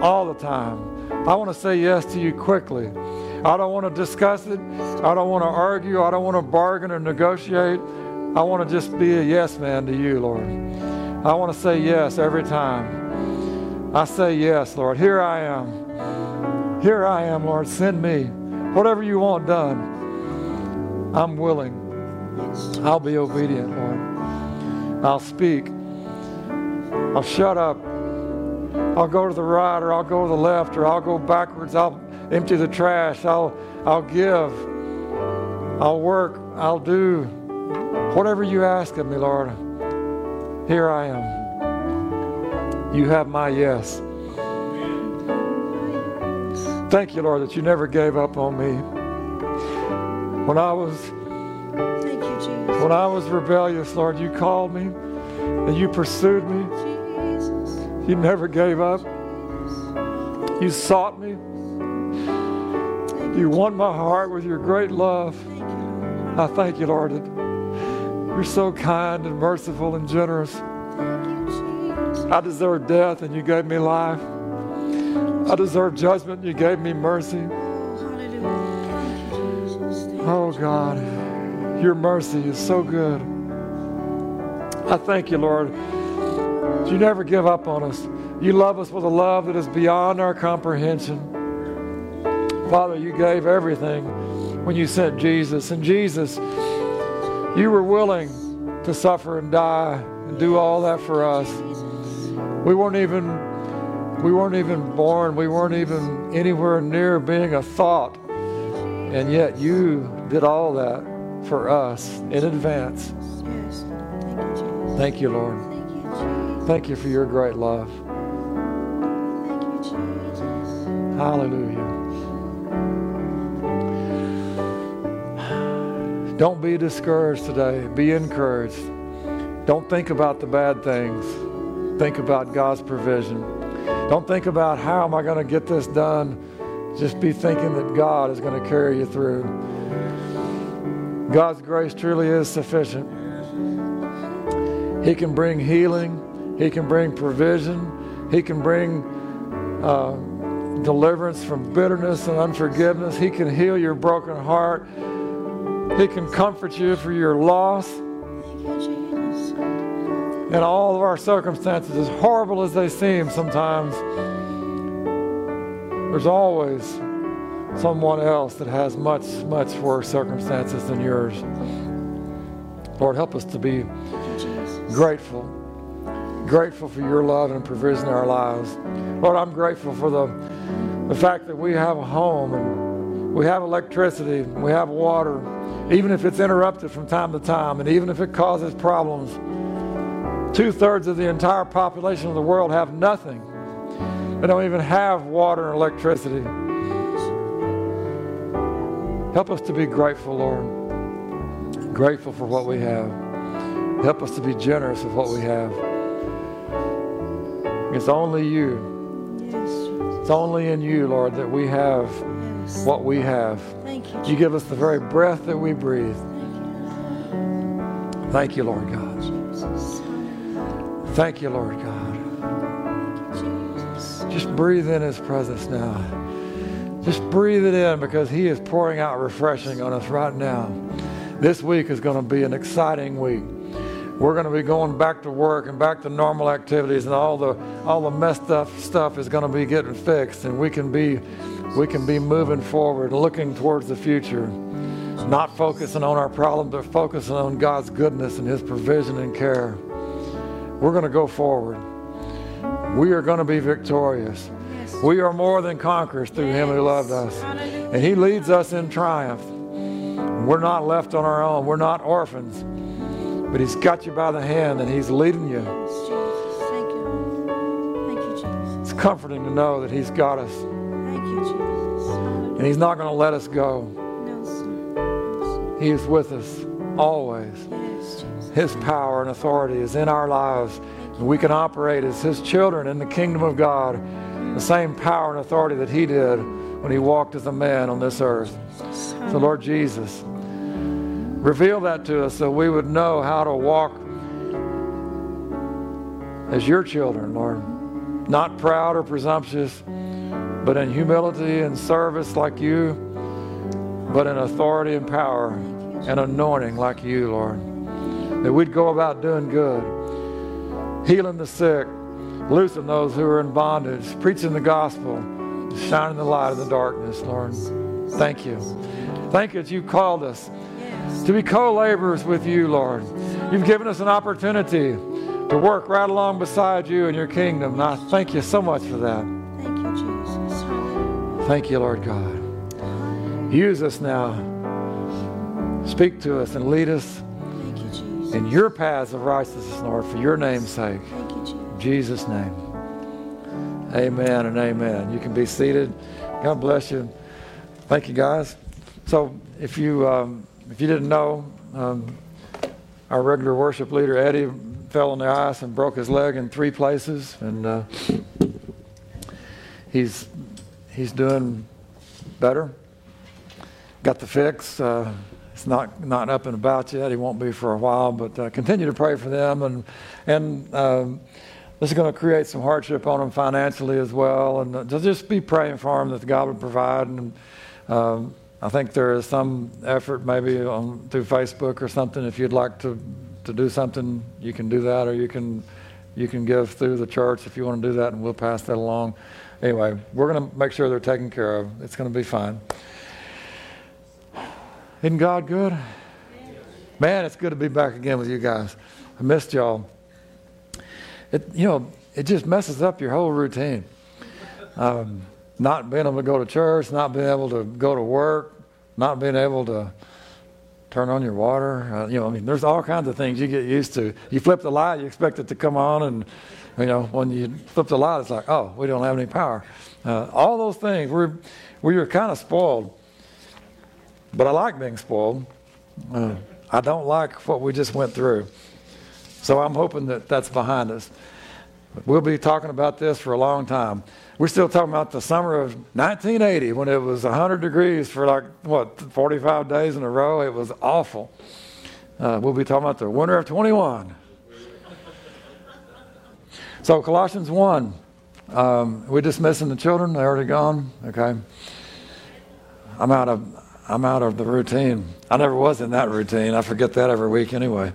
Speaker 3: all the time. I want to say yes to you quickly. I don't want to discuss it. I don't want to argue. I don't want to bargain or negotiate. I want to just be a yes man to you, Lord. I want to say yes every time. I say yes, Lord. Here I am. Here I am, Lord. Send me. Whatever you want done, I'm willing. I'll be obedient, Lord. I'll speak. I'll shut up. I'll go to the right or I'll go to the left or I'll go backwards. I'll empty the trash. I'll, I'll give. I'll work. I'll do Whatever you ask of me, Lord, here I am. You have my yes. Thank you, Lord, that you never gave up on me. When I was
Speaker 2: Thank you, Jesus.
Speaker 3: when I was rebellious, Lord, you called me and you pursued me. You never gave up. You sought me. You won my heart with your great love. I thank you, Lord, you're so kind and merciful and generous. I deserve death and you gave me life. I deserve judgment and you gave me mercy.
Speaker 2: Oh
Speaker 3: God, your mercy is so good. I thank you, Lord. You never give up on us. You love us with a love that is beyond our comprehension. Father, you gave everything when you sent Jesus. And Jesus, you were willing to suffer and die and do all that for us. We weren't even we weren't even born. We weren't even anywhere near being a thought. And yet you did all that for us in advance.
Speaker 2: Yes. Thank you, Jesus.
Speaker 3: Thank you, Lord.
Speaker 2: Thank you,
Speaker 3: for your great love.
Speaker 2: Thank you, Jesus.
Speaker 3: Hallelujah. Don't be discouraged today. Be encouraged. Don't think about the bad things. Think about God's provision. Don't think about how am I going to get this done. Just be thinking that God is going to carry you through. God's grace truly is sufficient. He can bring healing. He can bring provision. He can bring uh, deliverance from bitterness and unforgiveness. He can heal your broken heart. He can comfort you for your loss. In all of our circumstances, as horrible as they seem sometimes, there's always someone else that has much, much worse circumstances than yours. Lord, help us to be grateful. Grateful for your love and provision in our lives. Lord, I'm grateful for the, the fact that we have a home and we have electricity, and we have water, even if it's interrupted from time to time, and even if it causes problems. Two thirds of the entire population of the world have nothing. They don't even have water and electricity. Help us to be grateful, Lord. Grateful for what we have. Help us to be generous with what we have. It's only you. It's only in you, Lord, that we have what we have.
Speaker 2: Thank you,
Speaker 3: You give us the very breath that we breathe.
Speaker 2: Thank
Speaker 3: you, Lord God. Thank you, Lord God. Just breathe in His presence now. Just breathe it in because He is pouring out refreshing on us right now. This week is going to be an exciting week. We're going to be going back to work and back to normal activities, and all the all the messed up stuff is going to be getting fixed, and we can be we can be moving forward, looking towards the future, not focusing on our problems, but focusing on God's goodness and His provision and care. We're going to go forward. We are going to be victorious. We are more than conquerors through Him who loved us. And He leads us in triumph. We're not left on our own. We're not orphans. But He's got you by the hand and He's leading you.
Speaker 2: Yes, Jesus. Thank you, Thank you, Jesus.
Speaker 3: It's comforting to know that He's got us
Speaker 2: Thank you, Jesus.
Speaker 3: And He's not going to let us go.
Speaker 2: No, sir. No,
Speaker 3: He is with us always.
Speaker 2: Yes, Jesus.
Speaker 3: His power and authority is in our lives. And we can operate as His children in the kingdom of God, the same power and authority that He did when He walked as a man on this earth. So, Lord Jesus, reveal that to us so we would know how to walk as your children, Lord. Not proud or presumptuous, but in humility and service like you, but in authority and power and anointing like you, Lord. That we'd go about doing good, healing the sick, loosing those who are in bondage, preaching the gospel, shining the light in the darkness, Lord. Thank you. Thank you that you called us. To be co-laborers with you, Lord. You've given us an opportunity to work right along beside you in your kingdom. And I thank you so much for that.
Speaker 2: Thank you, Jesus. Hallelujah.
Speaker 3: Thank you, Lord God. Use us now. Speak to us and lead us. in your paths of righteousness, Lord, for your name's sake.
Speaker 2: Thank you, Jesus.
Speaker 3: In Jesus' name. Amen and amen. You can be seated. God bless you. Thank you, guys. So, if you um, if you didn't know, um, our regular worship leader Eddie fell on the ice and broke his leg in three places, and uh, he's he's doing better. Got the fix. Uh, it's not not up and about yet. He won't be for a while, but uh, continue to pray for them and and. Um, this is going to create some hardship on them financially as well, and uh, just be praying for them that God would provide. And um, I think there is some effort, maybe on, through Facebook or something. If you'd like to to do something, you can do that, or you can you can give through the church if you want to do that, and we'll pass that along. Anyway, we're going to make sure they're taken care of. It's going to be fine. Isn't God good? Man, it's good to be back again with you guys. I missed y'all it, you know, it just messes up your whole routine. Um, not being able to go to church, not being able to go to work, not being able to turn on your water. Uh, you know, I mean, there's all kinds of things you get used to. You flip the light, you expect it to come on, and you know, when you flip the light, it's like, oh, we don't have any power. Uh, all those things, we're we are kind of spoiled. But I like being spoiled. Uh, I don't like what we just went through. So I'm hoping that that's behind us. We'll be talking about this for a long time. We're still talking about the summer of 1980 when it was 100 degrees for like, what, 45 days in a row? It was awful. Uh, we'll be talking about the winter of 21. So, Colossians 1. Um, we're dismissing the children. They're already gone. Okay. I'm out of I'm out of the routine. I never was in that routine. I forget that every week anyway.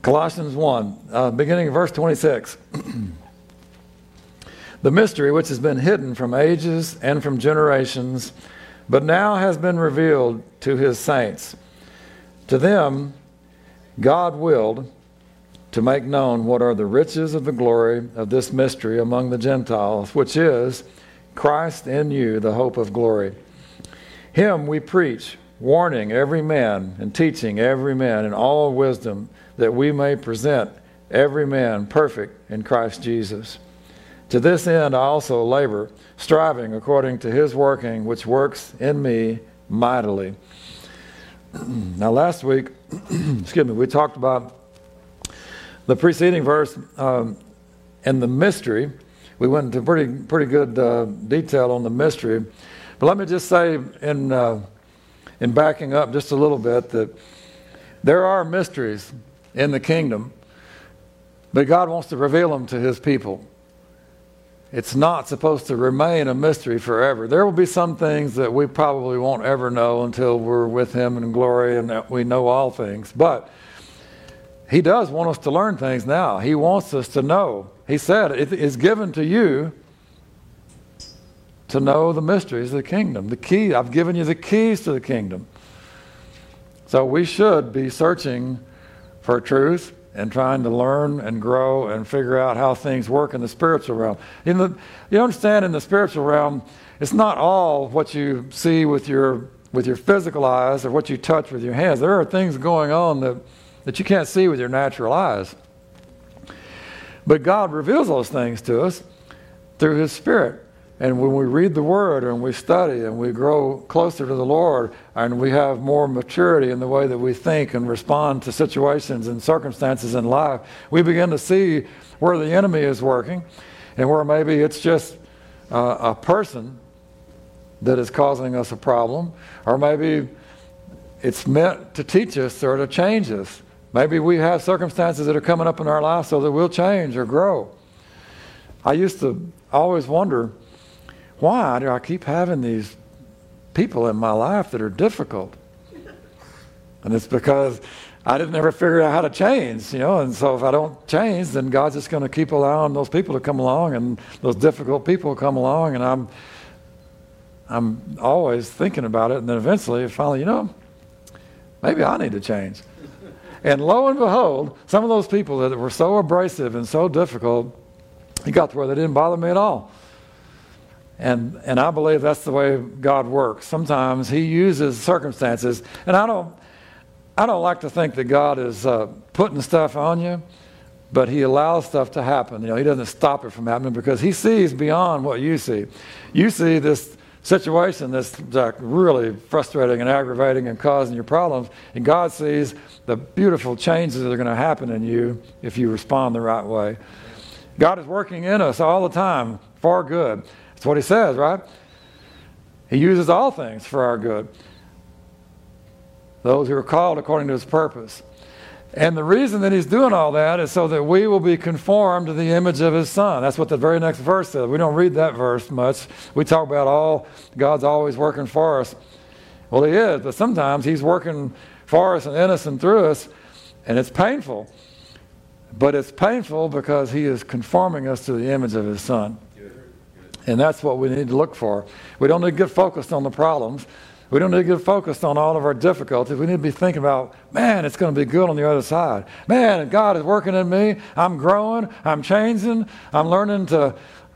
Speaker 3: Colossians 1, uh, beginning of verse 26. the mystery which has been hidden from ages and from generations, but now has been revealed to his saints. To them, God willed to make known what are the riches of the glory of this mystery among the Gentiles, which is Christ in you, the hope of glory. Him we preach, warning every man and teaching every man in all wisdom that we may present every man perfect in Christ Jesus. To this end I also labor, striving according to his working, which works in me mightily. now, last week, excuse me, we talked about the preceding verse um, and the mystery. We went into pretty pretty good uh, detail on the mystery, but let me just say in uh, in backing up just a little bit that there are mysteries in the kingdom, but God wants to reveal them to his people. It's not supposed to remain a mystery forever. There will be some things that we probably won't ever know until we're with him in glory and that we know all things. But he does want us to learn things now. He wants us to know. He said, It is given to you to know the mysteries of the kingdom. The key, I've given you the keys to the kingdom. So we should be searching for truth and trying to learn and grow and figure out how things work in the spiritual realm. In the, you understand, in the spiritual realm, it's not all what you see with your with your physical eyes or what you touch with your hands. There are things going on that, that you can't see with your natural eyes. But God reveals those things to us through His Spirit. And when we read the Word and we study and we grow closer to the Lord and we have more maturity in the way that we think and respond to situations and circumstances in life, we begin to see where the enemy is working and where maybe it's just uh, a person that is causing us a problem, or maybe it's meant to teach us or to change us. Maybe we have circumstances that are coming up in our life so that we'll change or grow. I used to always wonder why do I keep having these people in my life that are difficult? And it's because I didn't ever figure out how to change, you know. And so if I don't change, then God's just going to keep allowing those people to come along, and those difficult people come along, and I'm, I'm always thinking about it, and then eventually, finally, you know, maybe I need to change. And lo and behold, some of those people that were so abrasive and so difficult, he got to where they didn't bother me at all. And, and I believe that's the way God works. Sometimes He uses circumstances, and I don't, I don't like to think that God is uh, putting stuff on you, but He allows stuff to happen. You know, He doesn't stop it from happening because He sees beyond what you see. You see this situation that's like really frustrating and aggravating and causing your problems, and God sees the beautiful changes that are going to happen in you if you respond the right way. God is working in us all the time for good. That's what He says, right? He uses all things for our good. Those who are called according to His purpose. And the reason that he's doing all that is so that we will be conformed to the image of his son. That's what the very next verse says. We don't read that verse much. We talk about all God's always working for us. Well, he is, but sometimes he's working for us and in us and through us, and it's painful. But it's painful because he is conforming us to the image of his son. And that's what we need to look for. We don't need to get focused on the problems. We don't need to get focused on all of our difficulties. We need to be thinking about, man, it's going to be good on the other side. Man, God is working in me. I'm growing. I'm changing. I'm learning to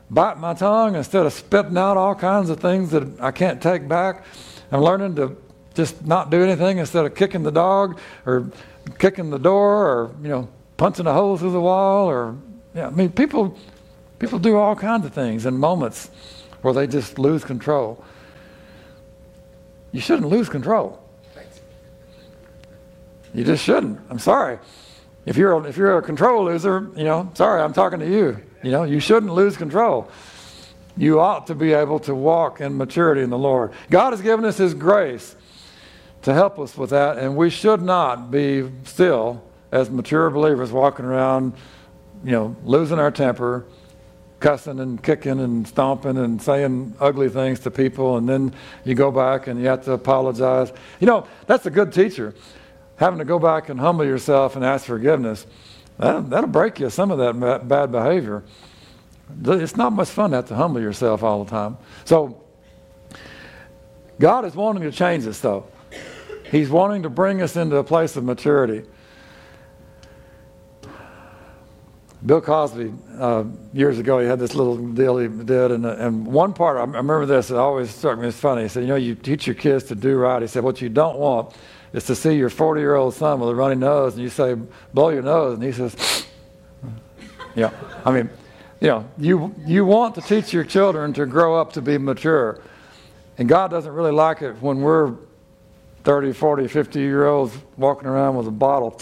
Speaker 3: bite my tongue instead of spitting out all kinds of things that I can't take back. I'm learning to just not do anything instead of kicking the dog or kicking the door or, you know, punching a hole through the wall or, yeah, I mean, people, people do all kinds of things in moments where they just lose control. You shouldn't lose control. You just shouldn't. I'm sorry. If you're a, if you're a control loser, you know, sorry, I'm talking to you. You know, you shouldn't lose control. You ought to be able to walk in maturity in the Lord. God has given us His grace to help us with that, and we should not be still as mature believers walking around, you know, losing our temper, cussing and kicking and stomping and saying ugly things to people, and then you go back and you have to apologize. You know, that's a good teacher. Having to go back and humble yourself and ask forgiveness, that, that'll break you some of that bad behavior. It's not much fun to have to humble yourself all the time. So, God is wanting to change us, though. He's wanting to bring us into a place of maturity. Bill Cosby, uh, years ago, he had this little deal he did, and, and one part, I remember this, it always struck me as funny. He said, You know, you teach your kids to do right. He said, What you don't want is to see your 40 year old son with a runny nose, and you say, Blow your nose, and he says, Yeah. I mean, you know, you, you want to teach your children to grow up to be mature. And God doesn't really like it when we're 30, 40, 50 year olds walking around with a bottle,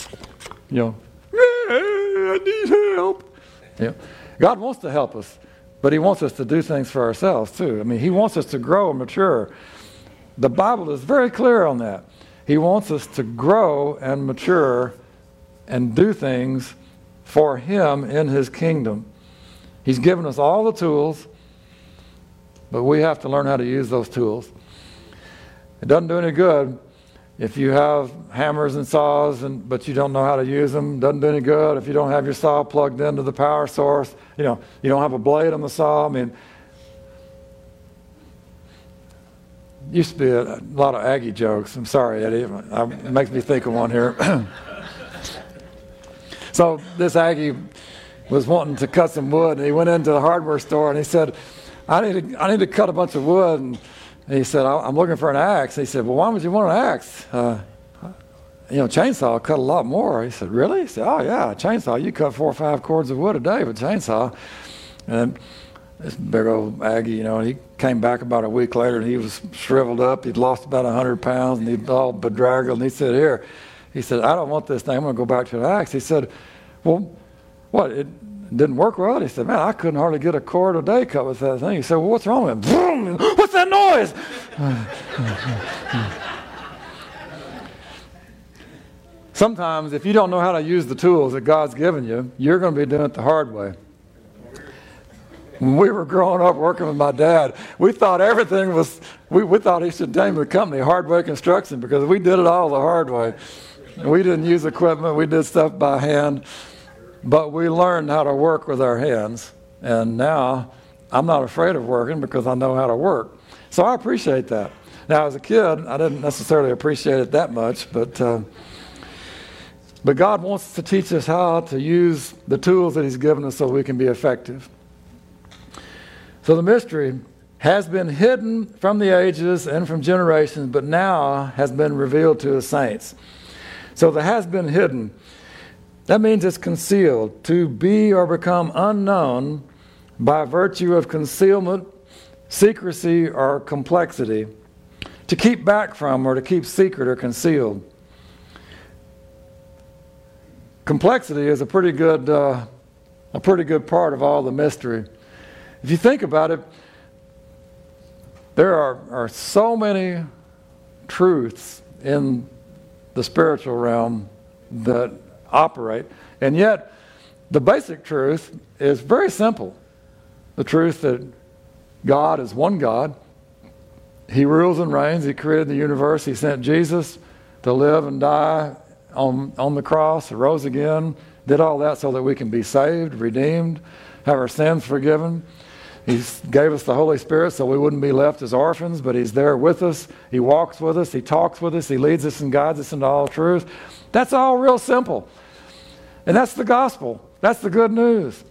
Speaker 3: you know, I need help. Yeah. God wants to help us, but He wants us to do things for ourselves too. I mean, He wants us to grow and mature. The Bible is very clear on that. He wants us to grow and mature and do things for Him in His kingdom. He's given us all the tools, but we have to learn how to use those tools. It doesn't do any good if you have hammers and saws, and, but you don't know how to use them, doesn't do any good. If you don't have your saw plugged into the power source, you know, you don't have a blade on the saw. I mean, used to be a, a lot of Aggie jokes. I'm sorry, Eddie. It makes me think of one here. so this Aggie was wanting to cut some wood, and he went into the hardware store and he said, "I need to, I need to cut a bunch of wood." And and he said, I'm looking for an axe. He said, Well, why would you want an axe? Uh, you know, chainsaw cut a lot more. He said, Really? He said, Oh, yeah, chainsaw. You cut four or five cords of wood a day with chainsaw. And this big old Aggie, you know, he came back about a week later and he was shriveled up. He'd lost about 100 pounds and he'd all bedraggled. And he said, Here, he said, I don't want this thing. I'm going to go back to the axe. He said, Well, what? It, didn't work well. He said, Man, I couldn't hardly get a cord a day cut with that thing. He said, Well, what's wrong with it? What's that noise? Sometimes, if you don't know how to use the tools that God's given you, you're going to be doing it the hard way. When we were growing up working with my dad, we thought everything was, we, we thought he should name the company Hardway Construction because we did it all the hard way. We didn't use equipment, we did stuff by hand. But we learned how to work with our hands, and now I'm not afraid of working because I know how to work. So I appreciate that. Now, as a kid, I didn't necessarily appreciate it that much, but uh, but God wants to teach us how to use the tools that He's given us so we can be effective. So the mystery has been hidden from the ages and from generations, but now has been revealed to the saints. So the has been hidden. That means it's concealed. To be or become unknown by virtue of concealment, secrecy, or complexity. To keep back from or to keep secret or concealed. Complexity is a pretty good, uh, a pretty good part of all the mystery. If you think about it, there are, are so many truths in the spiritual realm that operate, and yet the basic truth is very simple the truth that God is one God. He rules and reigns. He created the universe. He sent Jesus to live and die on, on the cross, rose again, did all that so that we can be saved, redeemed, have our sins forgiven. He gave us the Holy Spirit so we wouldn't be left as orphans, but He's there with us. He walks with us. He talks with us. He leads us and guides us into all truth. That's all real simple. And that's the gospel. That's the good news.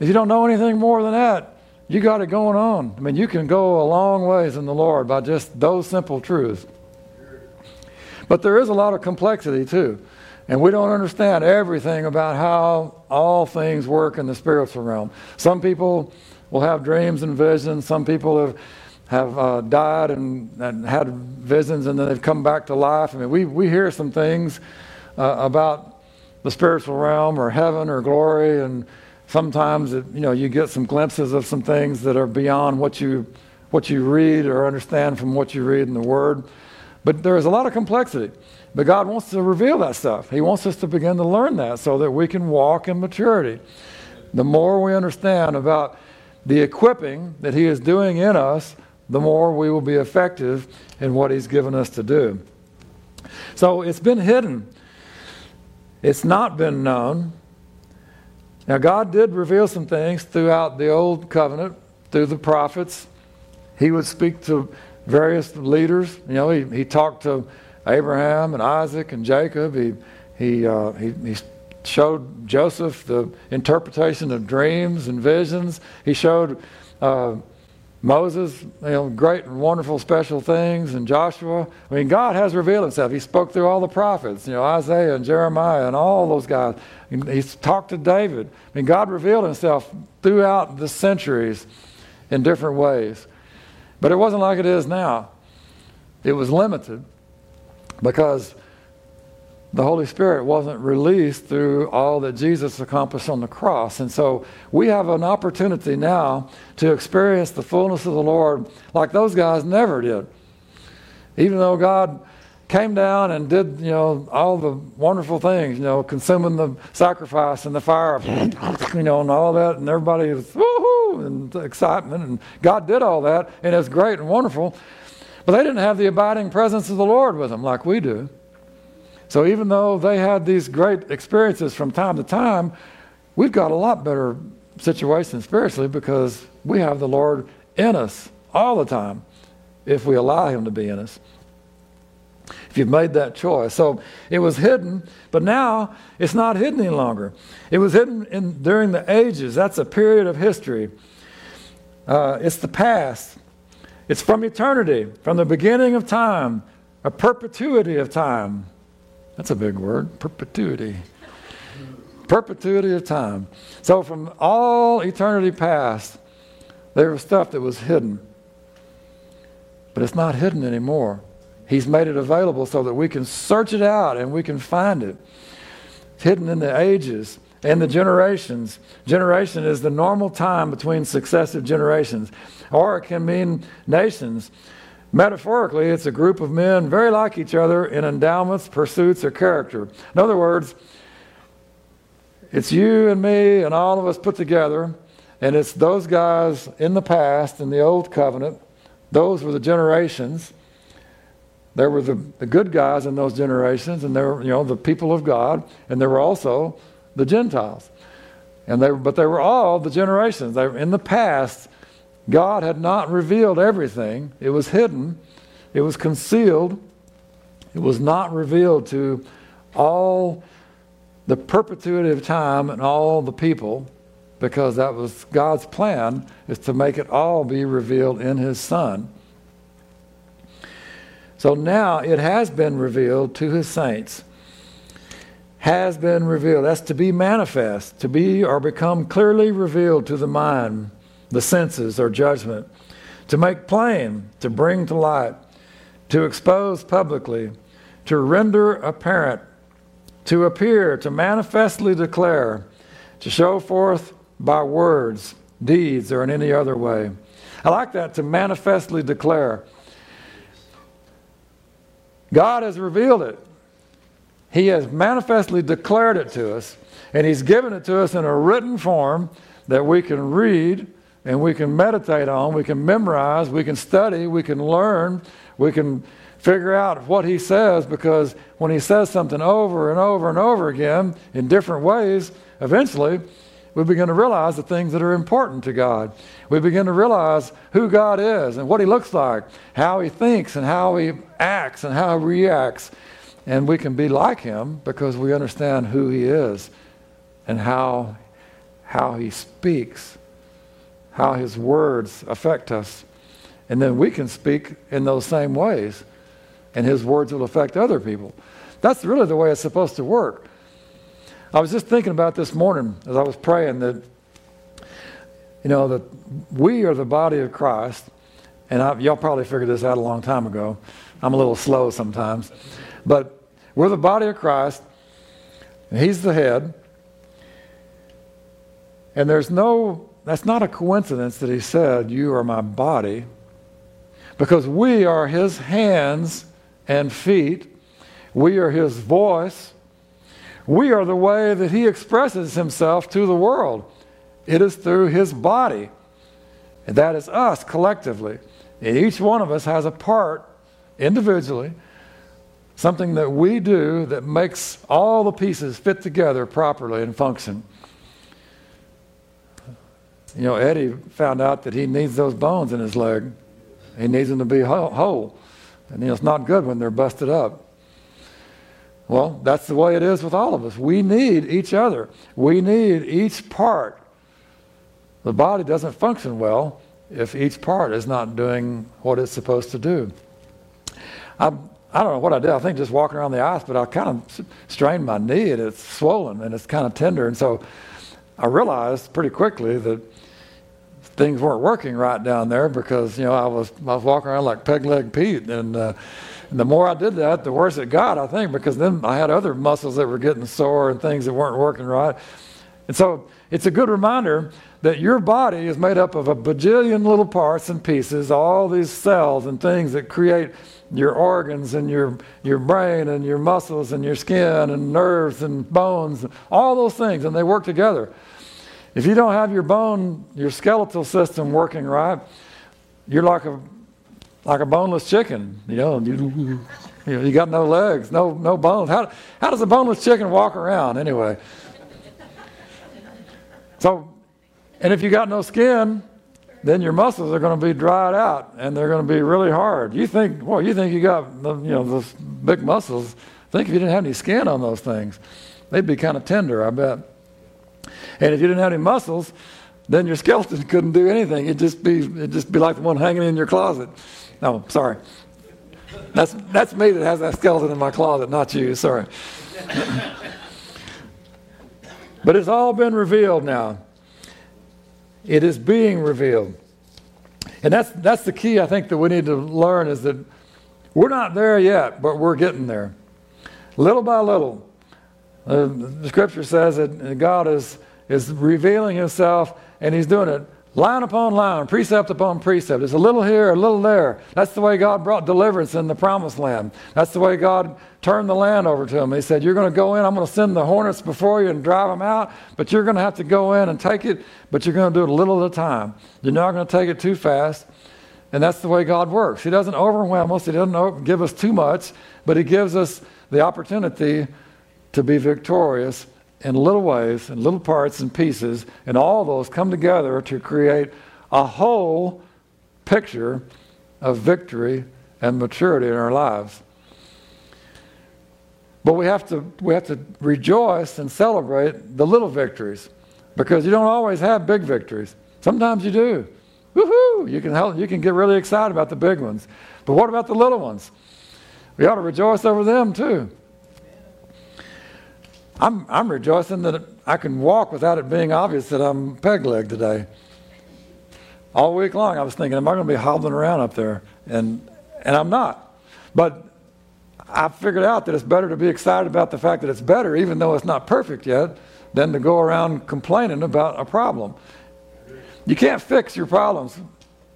Speaker 3: If you don't know anything more than that, you got it going on. I mean, you can go a long ways in the Lord by just those simple truths. But there is a lot of complexity too. And we don't understand everything about how all things work in the spiritual realm. Some people will have dreams and visions. Some people have have uh, died and, and, had visions and then they've come back to life. I mean, we, we hear some things uh, about the spiritual realm or heaven or glory, and sometimes it, you know you get some glimpses of some things that are beyond what you what you read or understand from what you read in the Word. But there is a lot of complexity. But God wants to reveal that stuff. He wants us to begin to learn that so that we can walk in maturity. The more we understand about the equipping that He is doing in us, the more we will be effective in what He's given us to do. So it's been hidden, it's not been known. Now, God did reveal some things throughout the Old Covenant, through the prophets. He would speak to various leaders. You know, he, he talked to Abraham and Isaac and Jacob. He, he, uh, he, he showed Joseph the interpretation of dreams and visions. He showed uh, Moses, you know, great and wonderful special things, and Joshua. I mean, God has revealed Himself. He spoke through all the prophets, you know, Isaiah and Jeremiah and all those guys. He's talked to David. I mean, God revealed Himself throughout the centuries in different ways. But it wasn't like it is now. It was limited because the Holy Spirit wasn't released through all that Jesus accomplished on the cross. And so we have an opportunity now to experience the fullness of the Lord like those guys never did. Even though God came down and did, you know, all the wonderful things, you know, consuming the sacrifice and the fire, you know, and all that, and everybody was woohoo and excitement, and God did all that, and it's great and wonderful. But they didn't have the abiding presence of the Lord with them like we do. So even though they had these great experiences from time to time, we've got a lot better situation spiritually because we have the Lord in us all the time if we allow Him to be in us. If you've made that choice. So it was hidden, but now it's not hidden any longer. It was hidden in, during the ages. That's a period of history. Uh, it's the past. It's from eternity, from the beginning of time, a perpetuity of time. That's a big word, perpetuity. Perpetuity of time. So, from all eternity past, there was stuff that was hidden. But it's not hidden anymore. He's made it available so that we can search it out and we can find it. It's hidden in the ages and the generations. Generation is the normal time between successive generations, or it can mean nations. Metaphorically, it's a group of men very like each other in endowments, pursuits, or character. In other words, it's you and me and all of us put together, and it's those guys in the past, in the old covenant. Those were the generations. There were the, the good guys in those generations, and there were, you know, the people of God, and there were also the Gentiles. And they, but they were all the generations. They were in the past, God had not revealed everything, it was hidden, it was concealed, it was not revealed to all the perpetuity of time and all the people because that was God's plan is to make it all be revealed in his son. So now it has been revealed to his saints. Has been revealed. That's to be manifest, to be or become clearly revealed to the mind, the senses, or judgment, to make plain, to bring to light, to expose publicly, to render apparent, to appear, to manifestly declare, to show forth by words, deeds, or in any other way. I like that to manifestly declare. God has revealed it. He has manifestly declared it to us, and He's given it to us in a written form that we can read and we can meditate on, we can memorize, we can study, we can learn, we can figure out what He says because when He says something over and over and over again in different ways, eventually we begin to realize the things that are important to God. We begin to realize who God is and what He looks like, how He thinks and how He acts and how He reacts. And we can be like Him because we understand who He is and how, how He speaks, how His words affect us. And then we can speak in those same ways, and His words will affect other people. That's really the way it's supposed to work. I was just thinking about this morning as I was praying that, you know, that we are the body of Christ, and I, y'all probably figured this out a long time ago. I'm a little slow sometimes, but we're the body of Christ. And He's the head, and there's no. That's not a coincidence that he said, "You are my body," because we are his hands and feet. We are his voice. We are the way that he expresses himself to the world. It is through his body. And that is us collectively. And each one of us has a part individually, something that we do that makes all the pieces fit together properly and function. You know, Eddie found out that he needs those bones in his leg. He needs them to be whole. And you know, it's not good when they're busted up. Well, that's the way it is with all of us. We need each other, we need each part. The body doesn't function well if each part is not doing what it's supposed to do. I, I don't know what I did. I think just walking around the ice, but I kind of strained my knee and it's swollen and it's kind of tender. And so I realized pretty quickly that things weren't working right down there because, you know, I was, I was walking around like peg leg Pete. And, uh, and the more I did that, the worse it got, I think, because then I had other muscles that were getting sore and things that weren't working right. And so it's a good reminder that your body is made up of a bajillion little parts and pieces, all these cells and things that create your organs and your, your brain and your muscles and your skin and nerves and bones, all those things, and they work together. If you don't have your bone, your skeletal system working right, you're like a like a boneless chicken. You know, you, you, you got no legs, no no bones. How how does a boneless chicken walk around anyway? So, and if you got no skin, then your muscles are going to be dried out and they're going to be really hard. You think, well, you think you got the, you know those big muscles. Think if you didn't have any skin on those things, they'd be kind of tender, I bet. And if you didn't have any muscles, then your skeleton couldn't do anything. It'd just be it'd just be like the one hanging in your closet. No, sorry. That's, that's me that has that skeleton in my closet, not you. Sorry. but it's all been revealed now. It is being revealed. And that's, that's the key I think that we need to learn is that we're not there yet, but we're getting there. Little by little. Uh, the scripture says that God is, is revealing himself and he's doing it line upon line, precept upon precept. It's a little here, a little there. That's the way God brought deliverance in the promised land. That's the way God turned the land over to him. He said, You're going to go in, I'm going to send the hornets before you and drive them out, but you're going to have to go in and take it, but you're going to do it a little at a time. You're not going to take it too fast. And that's the way God works. He doesn't overwhelm us, He doesn't give us too much, but He gives us the opportunity to be victorious in little ways, in little parts and pieces, and all those come together to create a whole picture of victory and maturity in our lives. But we have to, we have to rejoice and celebrate the little victories. because you don't always have big victories. Sometimes you do. Woohoo! You can help, you can get really excited about the big ones. But what about the little ones? We ought to rejoice over them too. I'm, I'm rejoicing that I can walk without it being obvious that I'm peg legged today. All week long, I was thinking, am I going to be hobbling around up there? And, and I'm not. But I figured out that it's better to be excited about the fact that it's better, even though it's not perfect yet, than to go around complaining about a problem. You can't fix your problems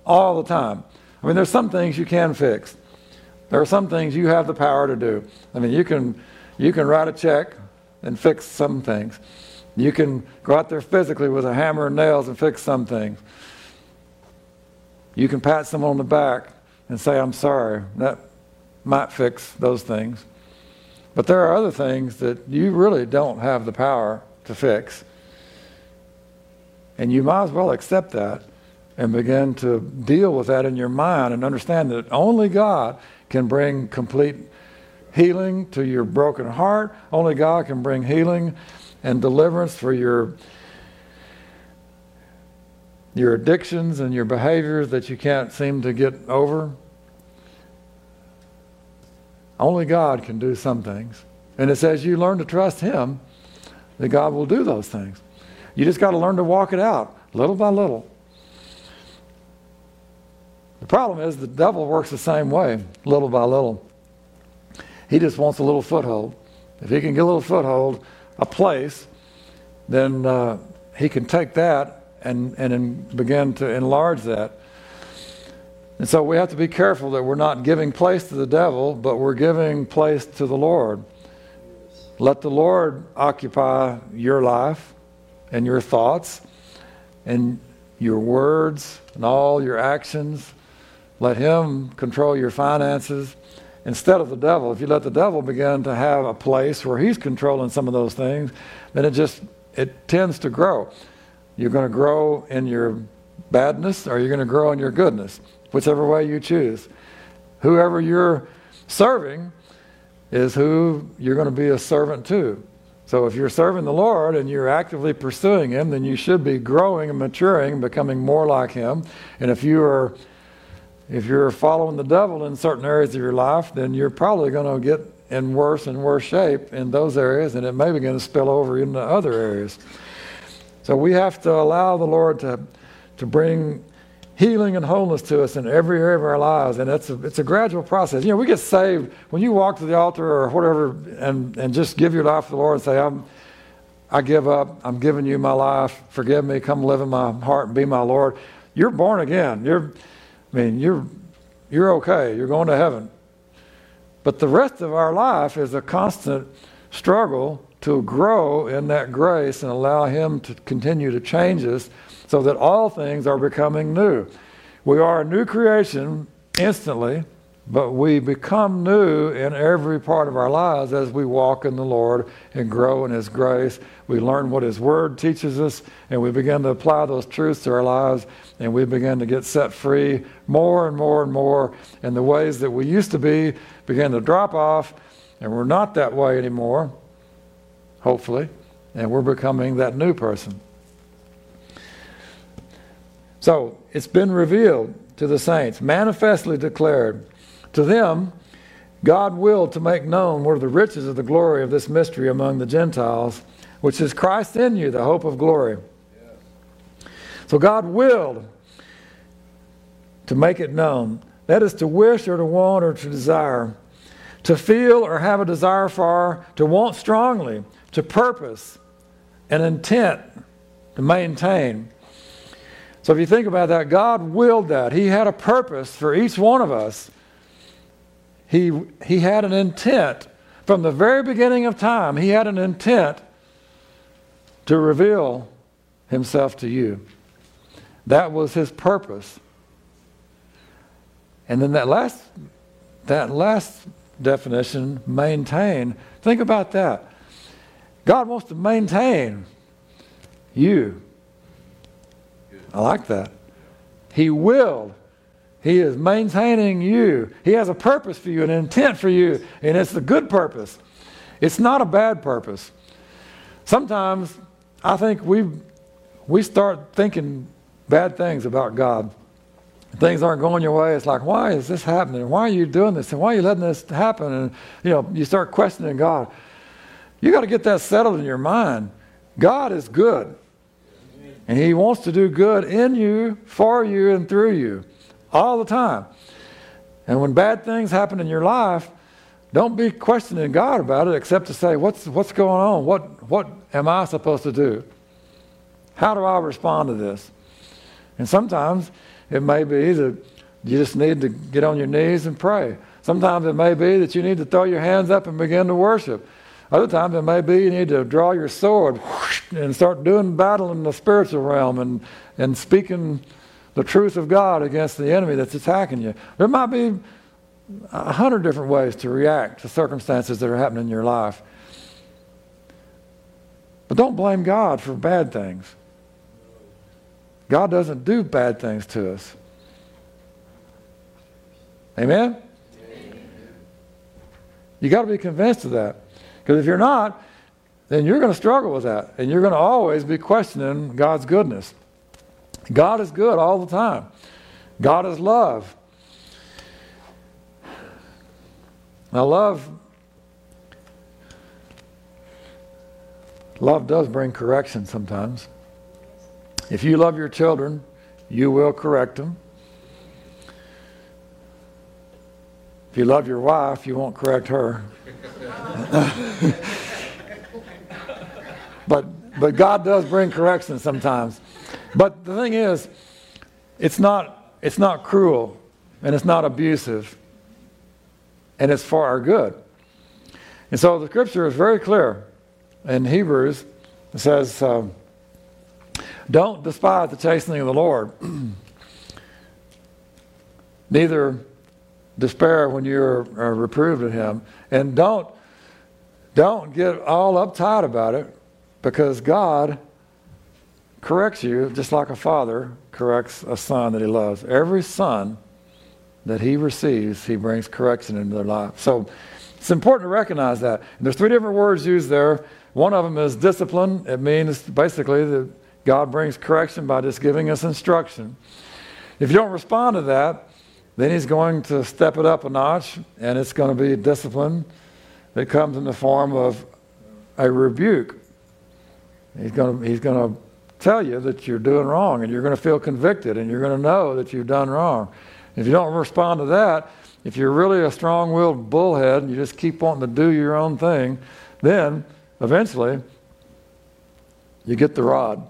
Speaker 3: all the time. I mean, there's some things you can fix. There are some things you have the power to do. I mean, you can, you can write a check and fix some things. You can go out there physically with a hammer and nails and fix some things. You can pat someone on the back and say, I'm sorry. That might fix those things. But there are other things that you really don't have the power to fix. And you might as well accept that and begin to deal with that in your mind and understand that only God can bring complete healing to your broken heart. Only God can bring healing and deliverance for your your addictions and your behaviors that you can't seem to get over. Only God can do some things. And it says you learn to trust Him, that God will do those things. You just got to learn to walk it out little by little. The problem is the devil works the same way, little by little. He just wants a little foothold. If he can get a little foothold, a place, then uh, he can take that and, and begin to enlarge that. And so we have to be careful that we're not giving place to the devil, but we're giving place to the Lord. Let the Lord occupy your life and your thoughts and your words and all your actions. Let Him control your finances instead of the devil. If you let the devil begin to have a place where he's controlling some of those things, then it just it tends to grow. You're going to grow in your badness or you're going to grow in your goodness, whichever way you choose. Whoever you're serving is who you're going to be a servant to. So if you're serving the Lord and you're actively pursuing Him, then you should be growing and maturing, and becoming more like Him. And if you are if you're following the devil in certain areas of your life, then you're probably going to get in worse and worse shape in those areas, and it may begin to spill over into other areas. So we have to allow the Lord to, to bring healing and wholeness to us in every area of our lives. And it's a, it's a gradual process. You know, we get saved when you walk to the altar or whatever and, and just give your life to the Lord and say, I'm, I give up. I'm giving you my life. Forgive me. Come live in my heart and be my Lord. You're born again. You're, I mean, you're, you're okay. You're going to heaven. But the rest of our life is a constant struggle to grow in that grace and allow Him to continue to change us so that all things are becoming new. We are a new creation instantly, but we become new in every part of our lives as we walk in the Lord and grow in His grace. We learn what His Word teaches us, and we begin to apply those truths to our lives, and we begin to get set free more and more and more. And the ways that we used to be begin to drop off, and we're not that way anymore, hopefully, and we're becoming that new person. So it's been revealed to the saints, manifestly declared to them, God willed to make known are the riches of the glory of this mystery among the Gentiles, which is Christ in you, the hope of glory. So God willed to make it known. That is to wish or to want or to desire, to feel or have a desire for, to want strongly, to purpose, an intent to maintain. So if you think about that, God willed that. He had a purpose for each one of us he, he had an intent from the very beginning of time, he had an intent to reveal himself to you. That was his purpose. And then that last that last definition, maintain. Think about that. God wants to maintain you. I like that. He will he is maintaining you. He has a purpose for you, an intent for you, and it's a good purpose. It's not a bad purpose. Sometimes I think we we start thinking bad things about God. Things aren't going your way. It's like, why is this happening? Why are you doing this? And why are you letting this happen? And you know, you start questioning God. You got to get that settled in your mind. God is good. And He wants to do good in you, for you, and through you all the time. And when bad things happen in your life, don't be questioning God about it except to say, what's, what's going on? What, what am I supposed to do? How do I respond to this? And sometimes it may be that you just need to get on your knees and pray. Sometimes it may be that you need to throw your hands up and begin to worship. Other times it may be you need to draw your sword and start doing battle in the spiritual realm and, and speaking the truth of God against the enemy that's attacking you. There might be a hundred different ways to react to circumstances that are happening in your life. But don't blame God for bad things. God doesn't do bad things to us. Amen? You got to be convinced of that. Because if you're not, then you're going to struggle with that. And you're going to always be questioning God's goodness. God is good all the time, God is love. Now, love. Love does bring correction sometimes. If you love your children, you will correct them. If you love your wife, you won't correct her. but, but God does bring correction sometimes. But the thing is, it's not, it's not cruel and it's not abusive and it's for our good. And so the scripture is very clear in Hebrews. It says, um, Don't despise the chastening of the Lord, neither despair when you're reproved of him. And don't, don't get all uptight about it because God corrects you just like a father corrects a son that he loves. Every son that he receives, he brings correction into their life. So it's important to recognize that. And there's three different words used there. One of them is discipline. It means basically that God brings correction by just giving us instruction. If you don't respond to that, then he's going to step it up a notch, and it's going to be discipline that comes in the form of a rebuke. He's going to, he's going to tell you that you're doing wrong, and you're going to feel convicted, and you're going to know that you've done wrong. If you don't respond to that, if you're really a strong willed bullhead and you just keep wanting to do your own thing, then eventually you get the rod.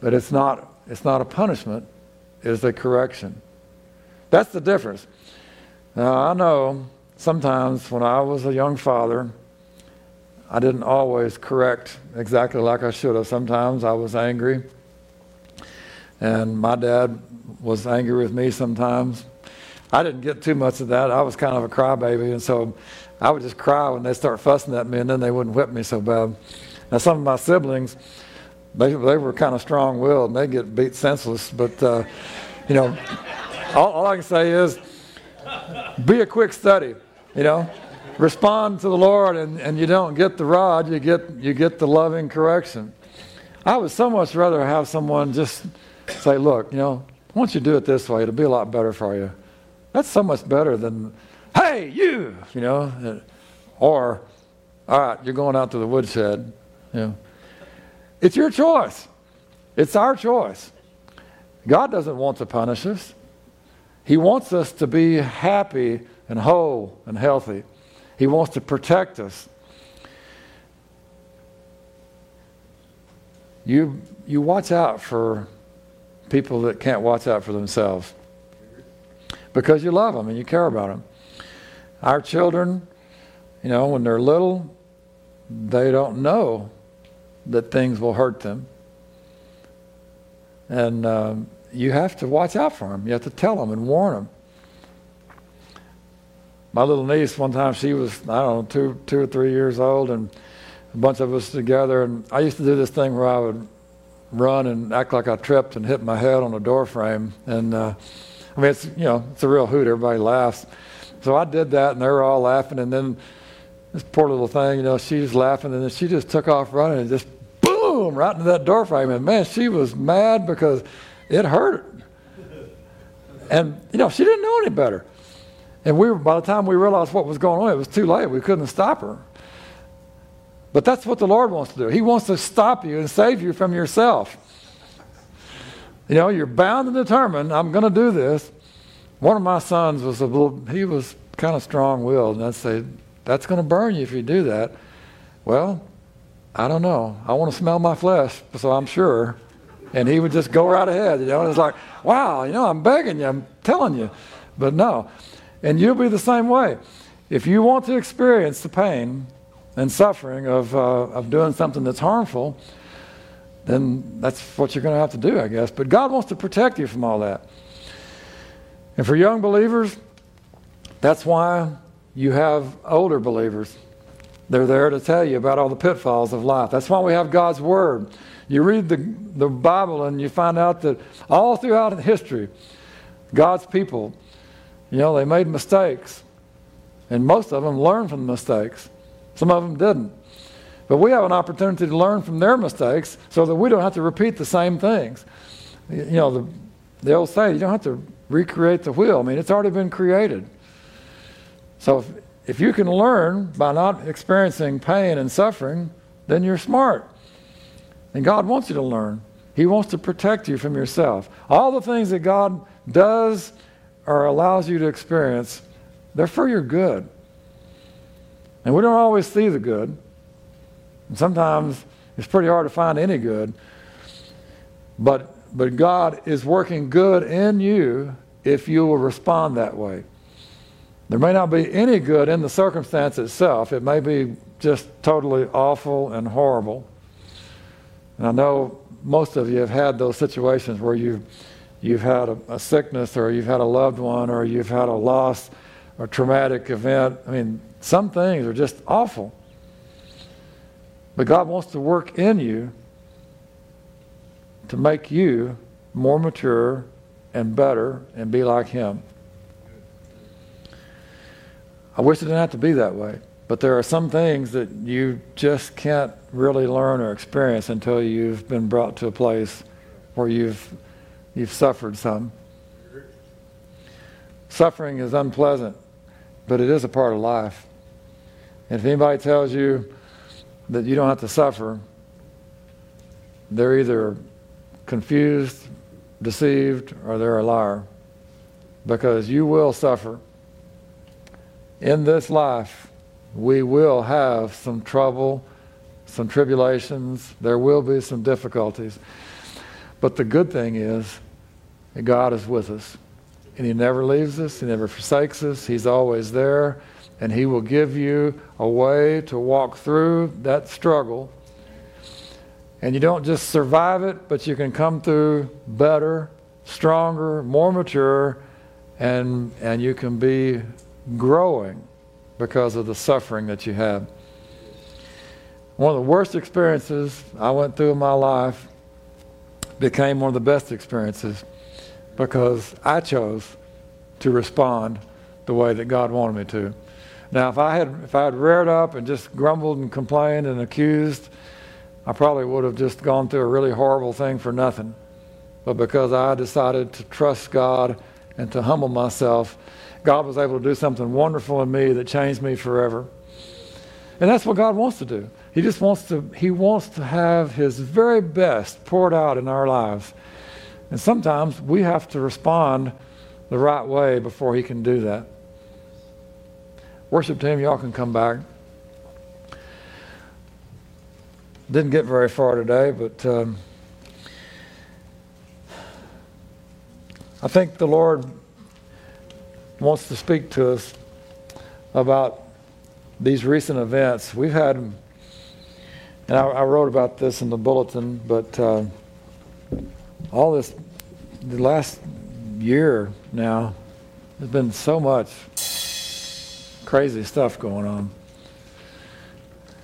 Speaker 3: But it's not, it's not a punishment, it's a correction. That's the difference. Now, I know sometimes when I was a young father, I didn't always correct exactly like I should have. Sometimes I was angry. And my dad was angry with me sometimes. I didn't get too much of that. I was kind of a crybaby, and so I would just cry when they start fussing at me, and then they wouldn't whip me so bad. Now, some of my siblings, they, they were kind of strong willed, and they get beat senseless. But, uh, you know, all, all I can say is be a quick study, you know. Respond to the Lord, and, and you don't get the rod, you get, you get the loving correction. I would so much rather have someone just say, look, you know, why don't you do it this way? It'll be a lot better for you. That's so much better than, hey, you, you know, or, all right, you're going out to the woodshed. You know. It's your choice. It's our choice. God doesn't want to punish us. He wants us to be happy and whole and healthy. He wants to protect us. You, you watch out for people that can't watch out for themselves because you love them and you care about them. Our children, you know, when they're little, they don't know that things will hurt them. And um, you have to watch out for them. You have to tell them and warn them. My little niece, one time, she was, I don't know, two, two or three years old, and a bunch of us together. And I used to do this thing where I would run and act like I tripped and hit my head on a door frame. And uh, I mean, it's you know, it's a real hoot. Everybody laughs. So I did that, and they were all laughing. And then this poor little thing, you know, she was laughing, and then she just took off running and just boom right into that door frame. And man, she was mad because it hurt. And, you know, she didn't know any better. And we by the time we realized what was going on, it was too late. We couldn't stop her. But that's what the Lord wants to do. He wants to stop you and save you from yourself. You know, you're bound and determined, I'm going to do this. One of my sons was a little, he was kind of strong willed, and I'd say, That's going to burn you if you do that. Well, I don't know. I want to smell my flesh, so I'm sure. And he would just go right ahead, you know, it's like, Wow, you know, I'm begging you, I'm telling you. But no. And you'll be the same way. If you want to experience the pain and suffering of, uh, of doing something that's harmful, then that's what you're going to have to do, I guess. But God wants to protect you from all that. And for young believers, that's why you have older believers. They're there to tell you about all the pitfalls of life. That's why we have God's Word. You read the, the Bible and you find out that all throughout history, God's people, you know, they made mistakes. And most of them learned from the mistakes. Some of them didn't. But we have an opportunity to learn from their mistakes so that we don't have to repeat the same things. You know, the, the old saying, you don't have to recreate the wheel. I mean, it's already been created. So if, if you can learn by not experiencing pain and suffering, then you're smart. And God wants you to learn. He wants to protect you from yourself. All the things that God does or allows you to experience, they're for your good. And we don't always see the good. And sometimes it's pretty hard to find any good. But but God is working good in you if you will respond that way. There may not be any good in the circumstance itself. It may be just totally awful and horrible. And I know most of you have had those situations where you've, you've had a, a sickness or you've had a loved one or you've had a loss or traumatic event. I mean, some things are just awful. But God wants to work in you to make you more mature and better and be like Him. I wish it didn't have to be that way. But there are some things that you just can't really learn or experience until you've been brought to a place where you've, you've suffered some. Suffering is unpleasant, but it is a part of life. And if anybody tells you that you don't have to suffer, they're either confused, deceived, or they're a liar. Because you will suffer. In this life, we will have some trouble, some tribulations, there will be some difficulties. But the good thing is that God is with us. And He never leaves us, He never forsakes us, He's always there, and He will give you a way to walk through that struggle. And you don't just survive it, but you can come through better, stronger, more mature, and, and you can be growing because of the suffering that you have. One of the worst experiences I went through in my life became one of the best experiences because I chose to respond the way that God wanted me to. Now, if I had if I had reared up and just grumbled and complained and accused, I probably would have just gone through a really horrible thing for nothing. But because I decided to trust God and to humble myself, God was able to do something wonderful in me that changed me forever. And that's what God wants to do. He just wants to he wants to have his very best poured out in our lives. And sometimes we have to respond the right way before he can do that. Worship team, y'all can come back. Didn't get very far today, but um, I think the Lord wants to speak to us about these recent events. We've had, and I, I wrote about this in the bulletin, but uh, all this, the last year now, there's been so much crazy stuff going on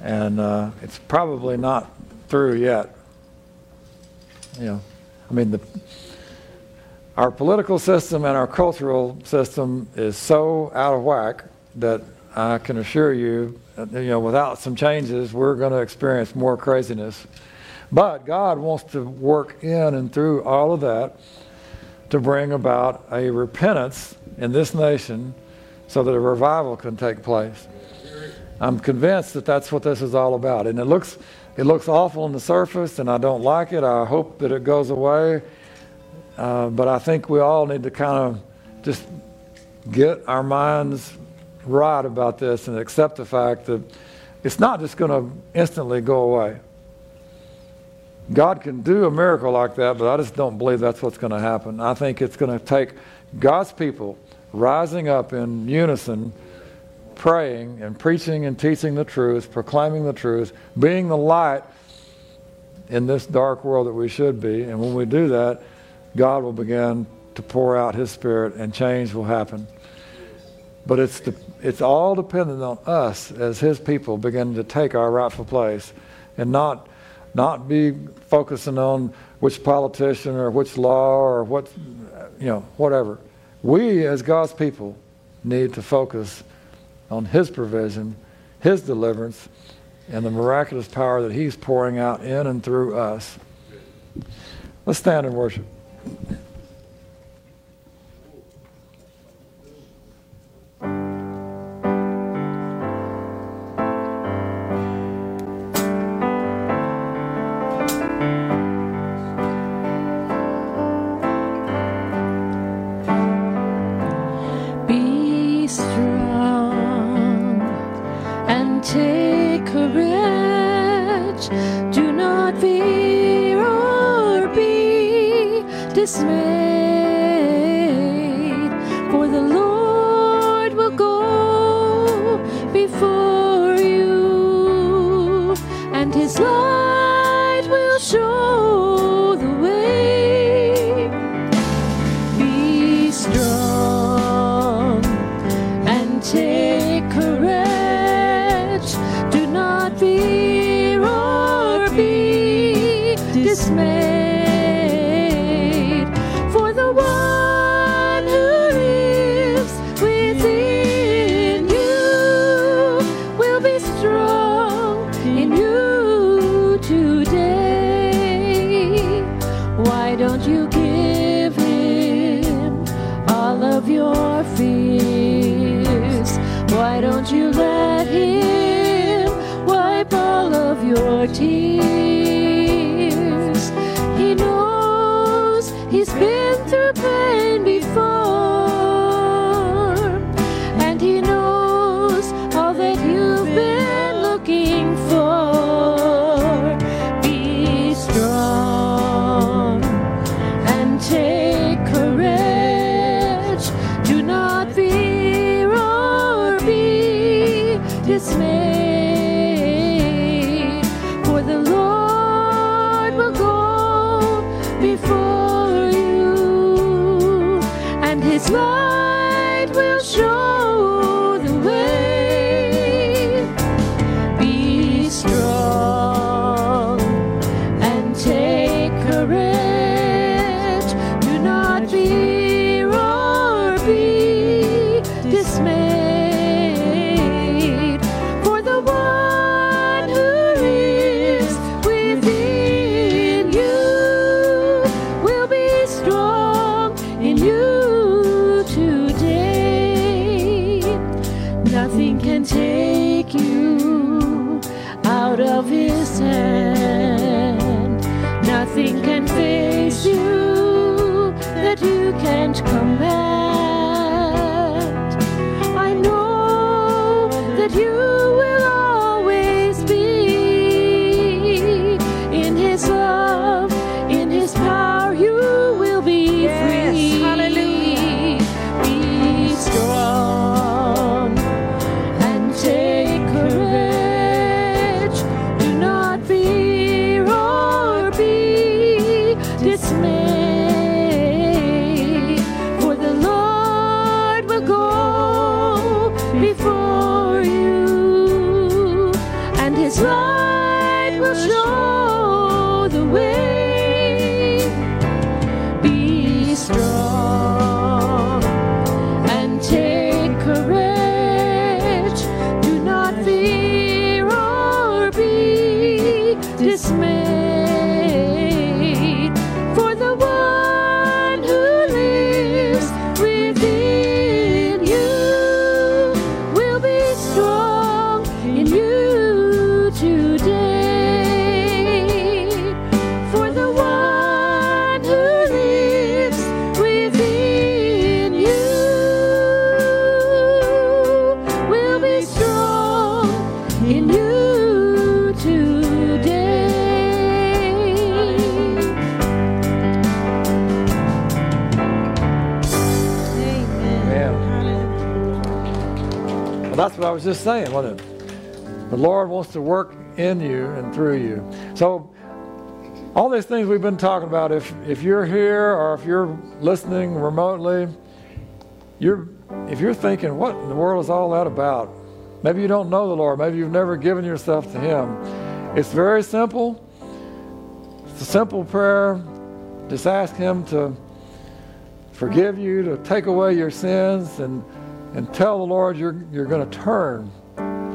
Speaker 3: and uh, it's probably not through yet. You know, I mean, the, our political system and our cultural system is so out of whack that I can assure you, you know, without some changes, we're going to experience more craziness.
Speaker 5: But God wants to work in and through all of that to bring about a repentance in this nation so that a revival can take place. I'm convinced that that's what this is all about. And it looks, it looks awful on the surface, and I don't like it. I hope that it goes away. Uh, but I think we all need to kind of just get our minds right about this and accept the fact that it's not just going to instantly go away. God can do a miracle like that, but I just don't believe that's what's going to happen. I think it's going to take God's people rising up in unison, praying and preaching and teaching the truth, proclaiming the truth, being the light in this dark world that we should be. And when we do that, God will begin to pour out His Spirit and change will happen. But it's, the, it's all dependent on us as His people beginning to take our rightful place and not, not be focusing on which politician or which law or what, you know, whatever. We, as God's people, need to focus on His provision, His deliverance, and the miraculous power that He's pouring out in and through us. Let's stand and worship.
Speaker 3: strong and take courage. Do not fear or be dismayed. I was just saying, wasn't it? The Lord wants to work in you and through you. So, all these things we've been talking about, if, if you're here or if you're listening remotely, you're, if you're thinking, what in the world is all that about? Maybe you don't know the Lord. Maybe you've never given yourself to Him. It's very simple. It's a simple prayer. Just ask Him to forgive you, to take away your sins, and, and tell the Lord you're, you're going to turn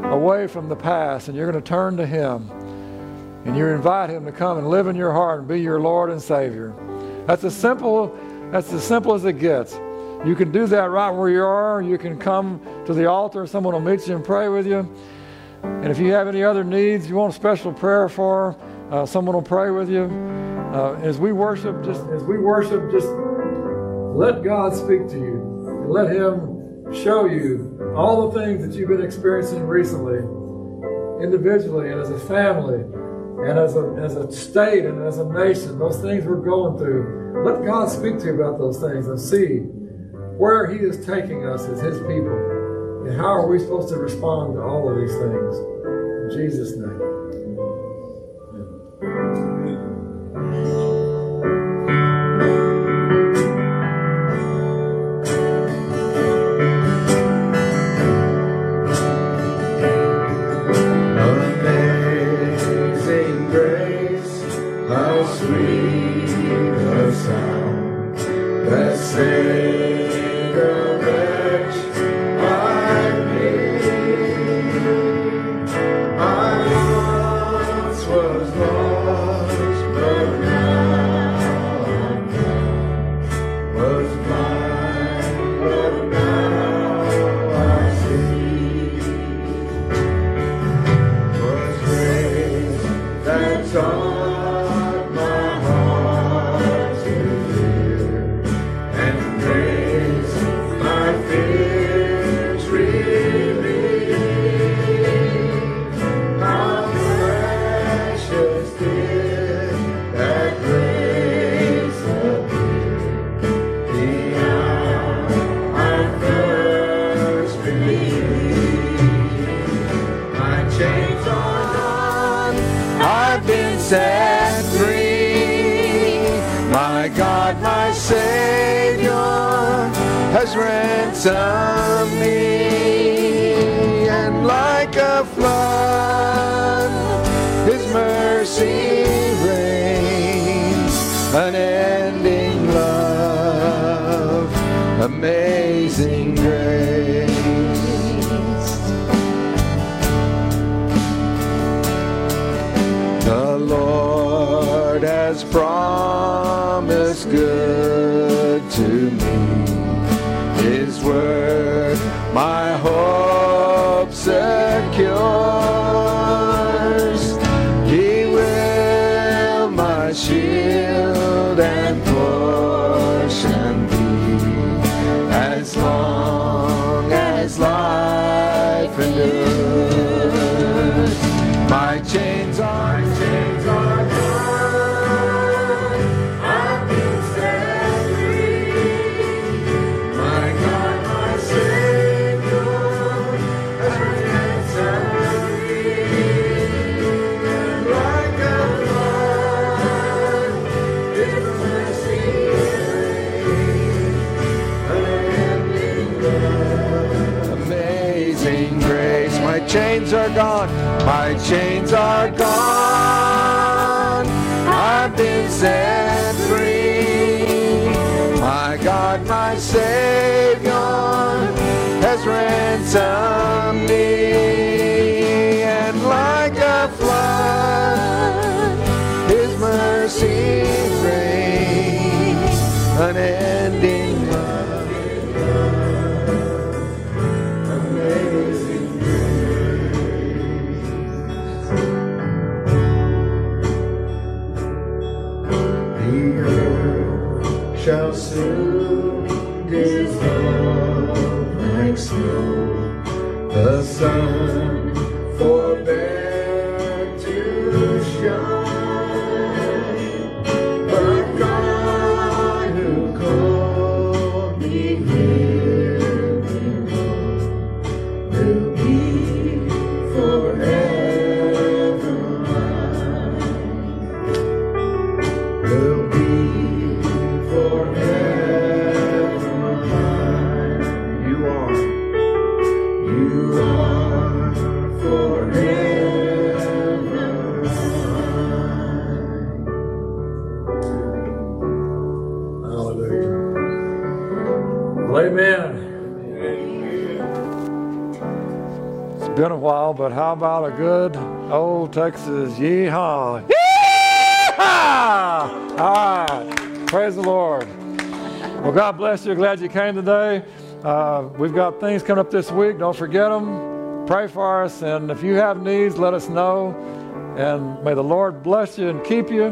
Speaker 3: away from the past and you're going to turn to Him. And you invite Him to come and live in your heart and be your Lord and Savior. That's as simple, that's as simple as it gets. You can do that right where you are. You can come to the altar. Someone will meet you and pray with you. And if you have any other needs you want a special prayer for, uh, someone will pray with you. Uh, as we worship, just as we worship, just let God speak to you and let Him show you all the things that you've been experiencing recently, individually and as a family, and as a as a state and as a nation. Those things we're going through. Let God speak to you about those things and see where He is taking us as His people, and how are we supposed to respond to all of these things. In Jesus' name.
Speaker 1: Me. And like a flood, His mercy reigns. Unending love, amazing grace. The Lord has promised good to me. His word, my hope secures. Chains
Speaker 3: but how about a good old Texas yeehaw? Yeehaw! All right. Praise the Lord. Well, God bless you. Glad you came today. Uh, we've got things coming up this week. Don't forget them. Pray for us. And if you have needs, let us know. And may the Lord bless you and keep you.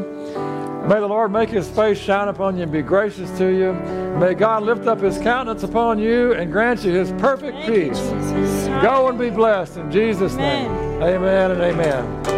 Speaker 3: May the Lord make his face shine upon you and be gracious to you. May God lift up his countenance upon you and grant you his perfect
Speaker 2: Thank you,
Speaker 3: peace.
Speaker 2: Jesus.
Speaker 3: Go and be blessed in Jesus' name.
Speaker 2: Amen.
Speaker 3: Amen and amen.